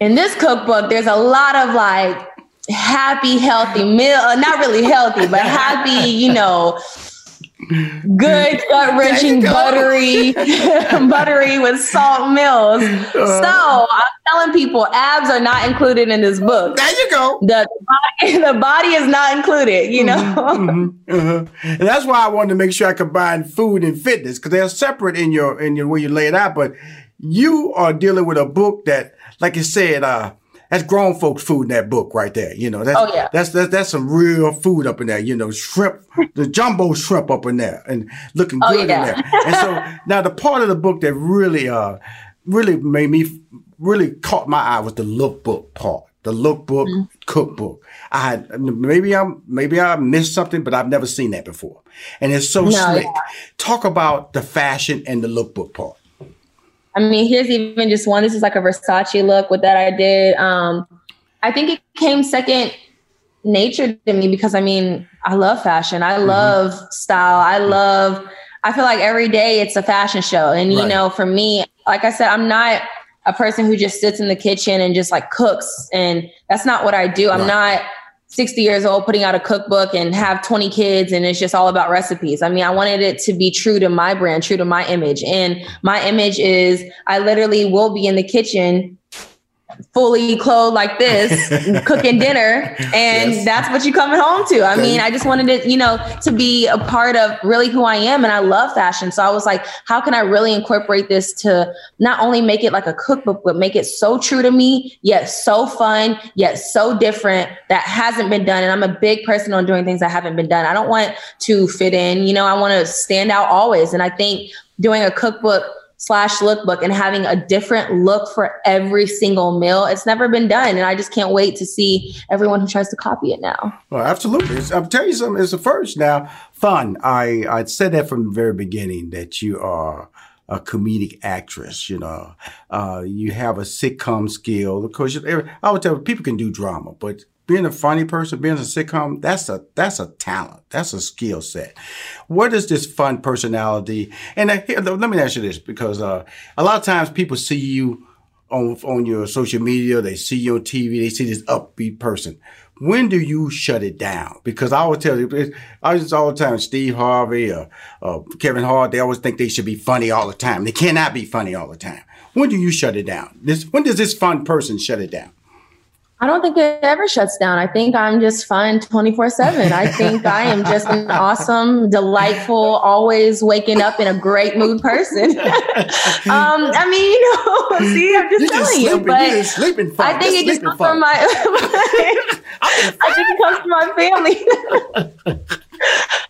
in this cookbook, there's a lot of like happy, healthy meal. Uh, not really healthy, but happy, you know, good gut wrenching buttery buttery with salt meals uh, so i'm telling people abs are not included in this book. There you go. The, the body, the body is not included you know? Mm-hmm, mm-hmm, uh-huh. and that's why i wanted to make sure i combine food and fitness because they're separate in your in your way you lay it out but you are dealing with a book that like you said uh that's grown folks food in that book right there. You know, that's, oh, yeah. that's, that's, that's some real food up in there. You know, shrimp, the jumbo shrimp up in there and looking oh, good yeah. in there. And so now the part of the book that really, uh, really made me, really caught my eye was the lookbook part. The lookbook mm-hmm. cookbook. I had maybe I'm maybe I missed something, but I've never seen that before. And it's so no, slick. Yeah. Talk about the fashion and the lookbook part. I mean, here's even just one. This is like a Versace look with that I did. Um, I think it came second nature to me because I mean, I love fashion. I mm-hmm. love style. I love, I feel like every day it's a fashion show. And, you right. know, for me, like I said, I'm not a person who just sits in the kitchen and just like cooks. And that's not what I do. I'm not 60 years old putting out a cookbook and have 20 kids and it's just all about recipes. I mean, I wanted it to be true to my brand, true to my image. And my image is I literally will be in the kitchen fully clothed like this, cooking dinner, and yes. that's what you're coming home to. I mean, I just wanted it, you know, to be a part of really who I am, and I love fashion. So I was like, how can I really incorporate this to not only make it like a cookbook, but make it so true to me, yet so fun, yet so different that hasn't been done. And I'm a big person on doing things that haven't been done. I don't want to fit in, you know, I want to stand out always. And I think doing a cookbook slash lookbook and having a different look for every single meal. It's never been done. And I just can't wait to see everyone who tries to copy it now. Well, absolutely. It's, I'm telling you something, it's the first. Now, fun. I, I said that from the very beginning that you are a comedic actress, you know, uh, you have a sitcom skill. Of course, I would tell people can do drama, but being a funny person, being a sitcom, that's a that's a talent. That's a skill set. What is this fun personality? And uh, here, let me ask you this, because uh, a lot of times people see you on on your social media, they see you on TV, they see this upbeat person. When do you shut it down? Because I always tell you, I just all the time, Steve Harvey or uh, Kevin Hart, they always think they should be funny all the time. They cannot be funny all the time. When do you shut it down? This when does this fun person shut it down? I don't think it ever shuts down. I think I'm just fun 24 7. I think I am just an awesome, delightful, always waking up in a great mood person. um, I mean, you know, see, I'm just You're telling just you. But sleeping fun. I think just it just comes from my, I think it comes from my family.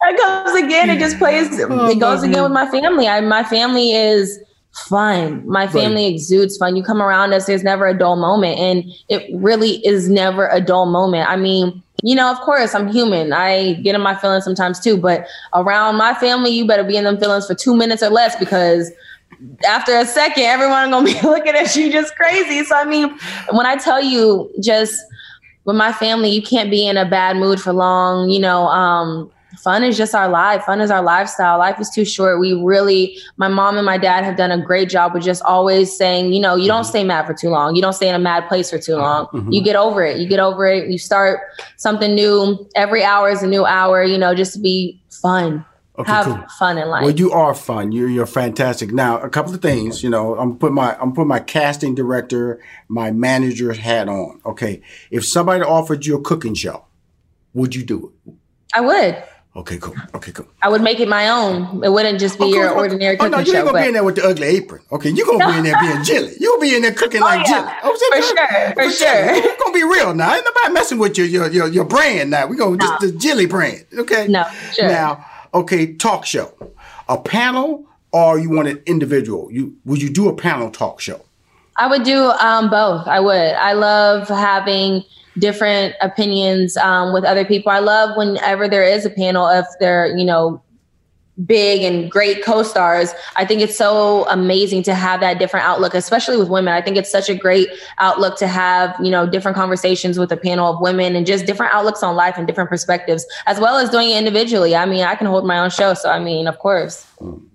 it comes again. It just plays, oh, it goes again with my family. I, my family is fun. My family right. exudes fun. You come around us, there's never a dull moment. And it really is never a dull moment. I mean, you know, of course, I'm human. I get in my feelings sometimes too, but around my family, you better be in them feelings for two minutes or less because after a second, everyone gonna be looking at you just crazy. So I mean, when I tell you just with my family, you can't be in a bad mood for long, you know, um, fun is just our life. Fun is our lifestyle. Life is too short. We really, my mom and my dad have done a great job with just always saying, you know, you don't stay mad for too long. You don't stay in a mad place for too long. Mm-hmm. You get over it. You get over it. You start something new. Every hour is a new hour, you know, just to be fun. Okay, have cool. fun in life. Well, you are fun. You're you're fantastic. Now, a couple of things. You know, I'm put my I'm put my casting director, my manager hat on. Okay, if somebody offered you a cooking show, would you do it? I would. Okay, cool. Okay, cool. I would make it my own. It wouldn't just be your ordinary cooking show. oh, no, you ain't gonna but... be in there with the ugly apron. Okay, you're gonna be in there being Jilly. You'll be in there cooking oh, like yeah. Jilly. Oh, for sure, for, for sure. We're gonna be real now. Ain't nobody messing with your your your, your brand now. We gonna no. just the Jilly brand. Okay. No, sure. Now, okay, talk show, a panel, or you want an individual? You would you do a panel talk show? I would do um, both. I would. I love having different opinions um, with other people. I love whenever there is a panel if they're, you know, big and great co-stars. I think it's so amazing to have that different outlook, especially with women. I think it's such a great outlook to have, you know, different conversations with a panel of women and just different outlooks on life and different perspectives, as well as doing it individually. I mean, I can hold my own show. So I mean, of course. Mm.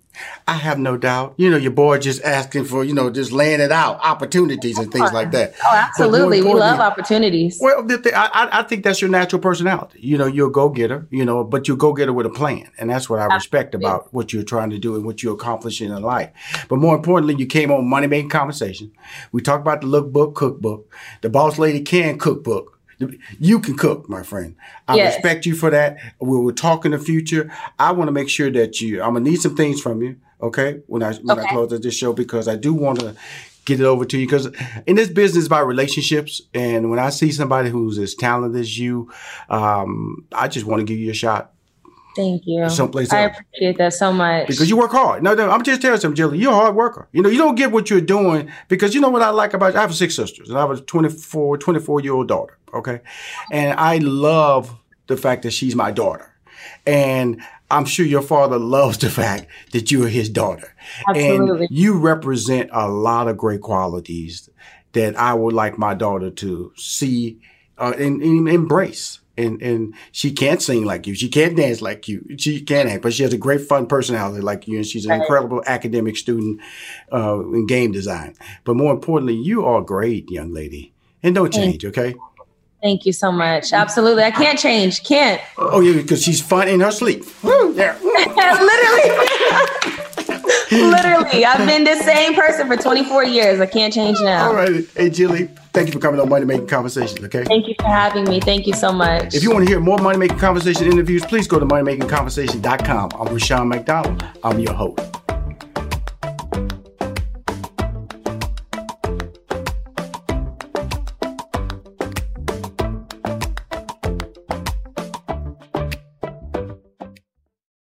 I have no doubt. You know, your boy just asking for, you know, just laying it out, opportunities and things like that. Oh, absolutely. We love opportunities. Well, I, I think that's your natural personality. You know, you're a go getter, you know, but you're a go getter with a plan. And that's what I absolutely. respect about what you're trying to do and what you're accomplishing in life. But more importantly, you came on Money Making Conversation. We talked about the lookbook, cookbook, the Boss Lady Can cookbook. You can cook, my friend. I yes. respect you for that. We will talk in the future. I want to make sure that you, I'm going to need some things from you okay when i when okay. i close this show because i do want to get it over to you because in this business about relationships and when i see somebody who's as talented as you um, i just want to give you a shot Thank you. Someplace I appreciate that so much. Because you work hard. No, no, I'm just telling you, Jilly, you're a hard worker. You know, you don't get what you're doing because you know what I like about you? I have six sisters and I have a 24, 24 year old daughter. Okay. And I love the fact that she's my daughter. And I'm sure your father loves the fact that you are his daughter. Absolutely. And you represent a lot of great qualities that I would like my daughter to see uh, and, and, embrace. And and she can't sing like you. She can't dance like you. She can't act, but she has a great fun personality like you. And she's an right. incredible academic student uh, in game design. But more importantly, you are great, young lady. And don't change, okay? Thank you so much. Absolutely. I can't change. Can't. Oh, yeah, because she's fun in her sleep. Yeah. Literally. Literally. I've been the same person for 24 years. I can't change now. All right. Hey, Jilly, thank you for coming on Money Making Conversations, okay? Thank you for having me. Thank you so much. If you want to hear more Money Making Conversation interviews, please go to moneymakingconversation.com. I'm Rushion McDonald. I'm your host.